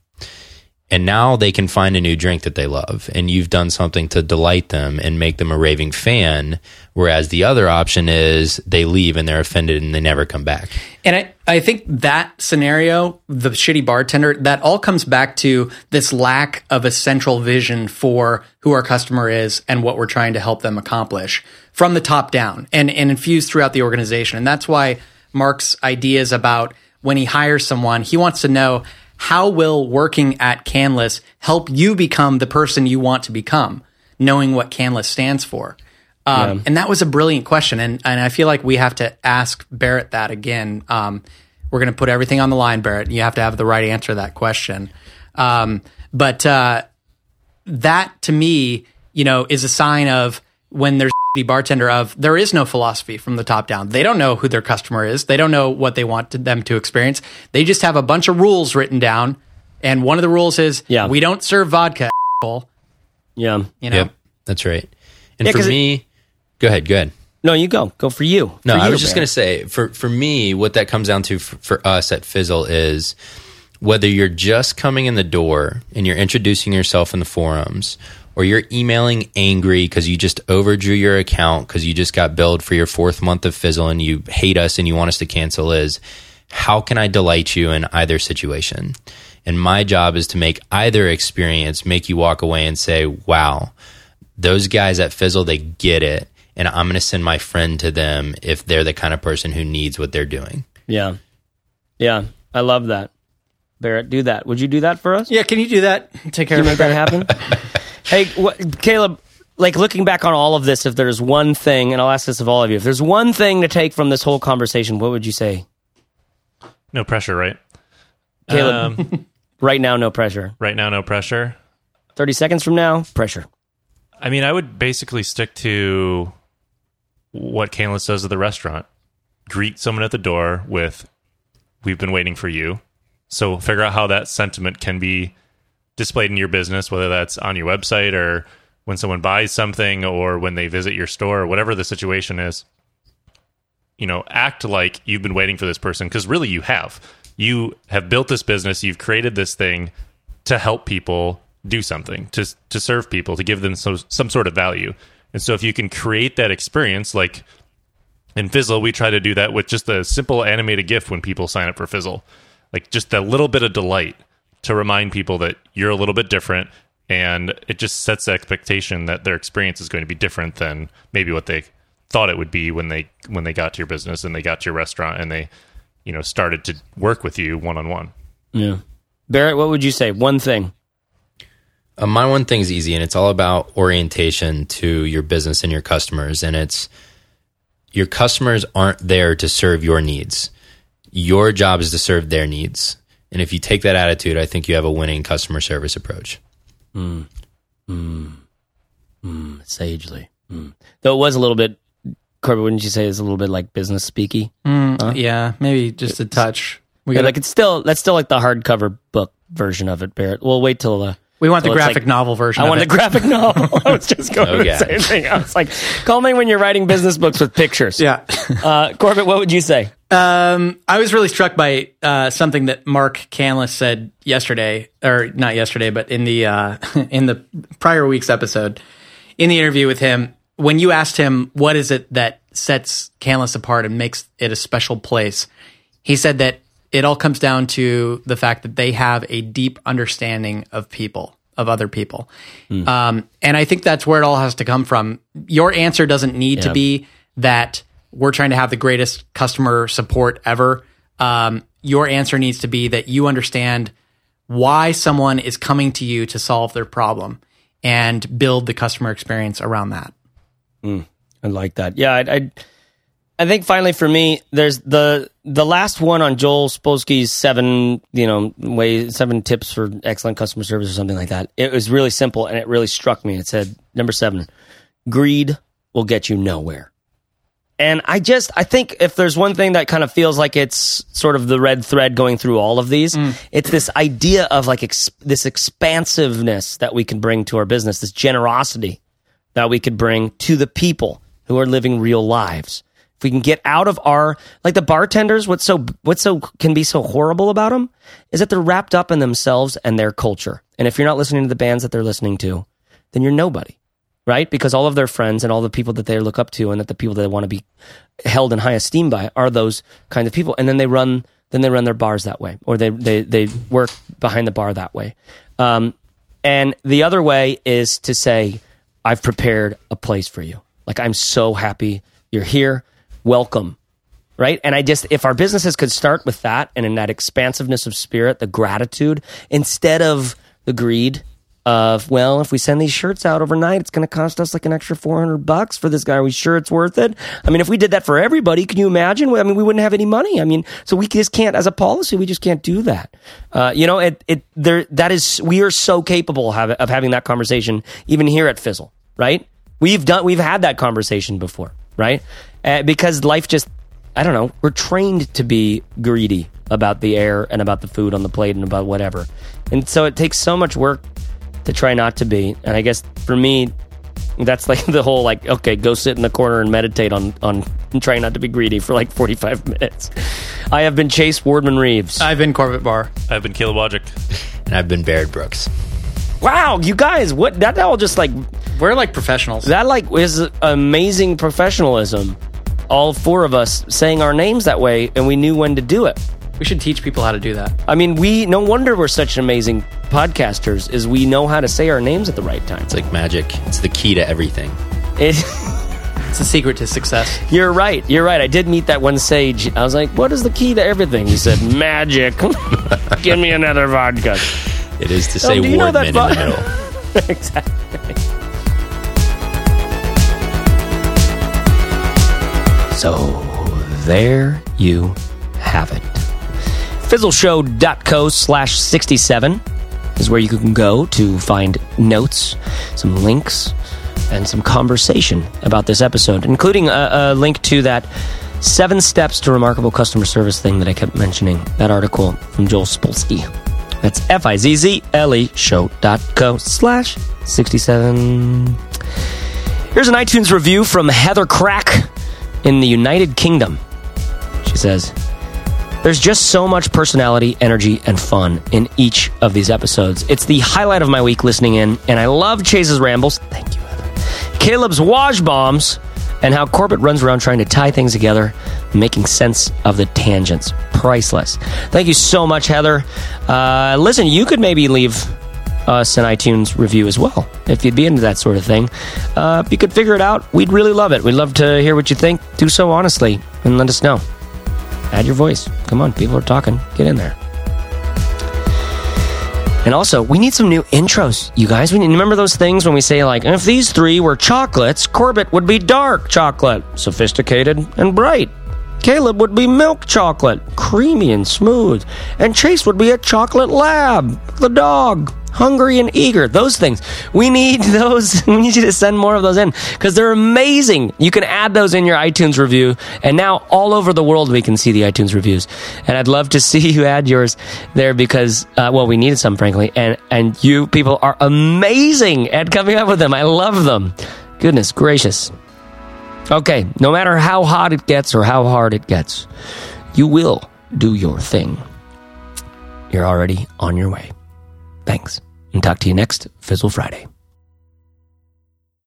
And now they can find a new drink that they love. And you've done something to delight them and make them a raving fan. Whereas the other option is they leave and they're offended and they never come back. And I, I think that scenario, the shitty bartender, that all comes back to this lack of a central vision for who our customer is and what we're trying to help them accomplish from the top down and, and infused throughout the organization. And that's why Mark's ideas about when he hires someone, he wants to know how will working at Canlis help you become the person you want to become, knowing what Canlis stands for. Um, And that was a brilliant question, and and I feel like we have to ask Barrett that again. Um, we're going to put everything on the line, Barrett. You have to have the right answer to that question. Um, but uh, that to me, you know, is a sign of when there's (laughs) the bartender of there is no philosophy from the top down. They don't know who their customer is. They don't know what they want to, them to experience. They just have a bunch of rules written down, and one of the rules is Yeah. we don't serve vodka. (laughs) asshole." Yeah. You know, Yep, that's right. And Yeah, for 'cause it- me, go ahead, go ahead. No, you go. Go for you. No, For I you, was just going to say for for me, what that comes down to for, for us at Fizzle is whether you're just coming in the door and you're introducing yourself in the forums, or you're emailing angry because you just overdrew your account because you just got billed for your fourth month of Fizzle and you hate us and you want us to cancel. Is how can I delight you in either situation? And my job is to make either experience make you walk away and say, "Wow." those guys at Fizzle, they get it. And I'm going to send my friend to them if they're the kind of person who needs what they're doing. Yeah. Yeah. I love that. Barrett, do that. Would you do that for us? yeah. Can you do that? Take care you of make that happen? (laughs) hey, what, Caleb, like looking back on all of this, if there's one thing, and I'll ask this of all of you, if there's one thing to take from this whole conversation, what would you say? No pressure, right? Caleb, Um, (laughs) right now, no pressure. right now, no pressure. 30 seconds from now, pressure. I mean, I would basically stick to what Canlis does at the restaurant. Greet someone at the door with, We've been waiting for you. So figure out how that sentiment can be displayed in your business, whether that's on your website or when someone buys something or when they visit your store or whatever the situation is. You know, act like you've been waiting for this person because really you have. You have built this business, you've created this thing to help people do something to to serve people to give them so, some sort of value and so if you can create that experience like in fizzle we try to do that with just a simple animated gif when people sign up for fizzle like just a little bit of delight to remind people that you're a little bit different and it just sets the expectation that their experience is going to be different than maybe what they thought it would be when they when they got to your business and they got to your restaurant and they you know started to work with you one on one Yeah. Barrett, what would you say? One thing. Uh, my one thing's easy, and it's all about orientation to your business and your customers. And it's your customers aren't there to serve your needs. Your job is to serve their needs. And if you take that attitude, I think you have a winning customer service approach. Sagely. Mm. Though it was a little bit, Corbett, wouldn't you say it's a little bit like business speaky? Yeah, maybe just a touch. We Yeah, got like it's still, that's still like the hardcover book version of it, Barrett. We'll wait till the. We want the So it's graphic like- novel version. I want it. the graphic novel. (laughs) I was just going Oh, to yeah. the same thing. I was like, call me when you're writing business books with pictures. Yeah. (laughs) Uh, Corbett, what would you say? Um, I was really struck by uh, something that Mark Canlis said yesterday, or not yesterday, but in the uh, (laughs) in the prior week's episode, in the interview with him, when you asked him what is it that sets Canlis apart and makes it a special place, he said that it all comes down to the fact that they have a deep understanding of people, of other people. Um, and I think that's where it all has to come from. Your answer doesn't need to be that we're trying to have the greatest customer support ever. Um, your answer needs to be that you understand why someone is coming to you to solve their problem and build the customer experience around that. I like that. Yeah, I, I, think finally for me, there's the the last one on Joel Spolsky's seven, you know, way seven tips for excellent customer service or something like that. It was really simple and it really struck me. It said number seven, greed will get you nowhere. And I just, I think if there's one thing that kind of feels like it's sort of the red thread going through all of these, mm. it's this idea of like ex- this expansiveness that we can bring to our business, this generosity that we could bring to the people who are living real lives. If we can get out of our like the bartenders, what's so what's so can be so horrible about them is that they're wrapped up in themselves and their culture. And if you're not listening to the bands that they're listening to, then you're nobody, right? Because all of their friends and all the people that they look up to and that the people that they want to be held in high esteem by are those kind of people. And then they run then they run their bars that way, or they they they work behind the bar that way. Um, and the other way is to say, I've prepared a place for you. Like, I'm so happy you're here. Welcome. Right. And I just, if our businesses could start with that and in that expansiveness of spirit, the gratitude, instead of the greed, of, well, if we send these shirts out overnight, it's going to cost us like an extra 400 bucks for this guy. Are we sure it's worth it? I mean, if we did that for everybody, can you imagine? I mean, we wouldn't have any money. I mean, so we just can't, as a policy, we just can't do that. Uh, you know, it, it, there, that is, we are so capable of, of having that conversation, even here at Fizzle, right? We've done, we've had that conversation before, right? Uh, because life just, I don't know, we're trained to be greedy about the air and about the food on the plate and about whatever. And so it takes so much work to try not to be. And I guess for me, that's like (laughs) the whole like okay, go sit in the corner and meditate on on trying not to be greedy for like forty five (laughs) minutes. I have been Chase Wardman Reeves. I've been Corbett Barr. I've been Caleb Wojcik. (laughs) And I've been Barrett Brooks. Wow, you guys, what that all just like We're like professionals. that like is amazing professionalism. All four of us saying our names that way, and we knew when to do it. we should teach people how to do that. I mean, we no wonder we're such amazing podcasters, is we know how to say our names at the right time. It's like magic. It's the key to everything. It, (laughs) It's the secret to success. You're right. You're right. I did meet that one sage. I was like, "What is the key to everything?" He said, "Magic." (laughs) Give me another vodka. It is to oh, say do you know that in the vo- middle. (laughs) exactly. So there you have it. Fizzleshow.co slash 67 is where you can go to find notes, some links, and some conversation about this episode, including a, a link to that seven steps to remarkable customer service thing that I kept mentioning, that article from Joel Spolsky. That's F I Z Z L E show.co slash 67. Here's an iTunes review from Heather Crack in the United Kingdom. She says, There's just so much personality, energy, and fun in each of these episodes. It's the highlight of my week listening in, and I love Chase's rambles. Thank you, Heather. Caleb's wash bombs, and how Corbett runs around trying to tie things together, making sense of the tangents. Priceless. Thank you so much, Heather. Uh, listen, you could maybe leave us an iTunes review as well if you'd be into that sort of thing. Uh, if you could figure it out, we'd really love it. We'd love to hear what you think. Do so honestly and let us know. Add your voice. Come on, people are talking. Get in there. And also, we need some new intros, you guys. We need, remember those things when we say like, if these three were chocolates, Corbett would be dark chocolate, sophisticated and bright. Caleb would be milk chocolate, creamy and smooth, and Chase would be a chocolate lab, the dog, hungry and eager. Those things. We need (laughs) those. (laughs) We need you to send more of those in because they're amazing. You can add those in your iTunes review, and now all over the world we can see the iTunes reviews. And I'd love to (laughs) see you add yours there because, uh, well, we needed some, frankly, and and you people are amazing at coming up with them. I love them. Goodness gracious. Okay, no matter how hot it gets or how hard it gets, you will do your thing. You're already on your way. Thanks, and talk to you next Fizzle Friday.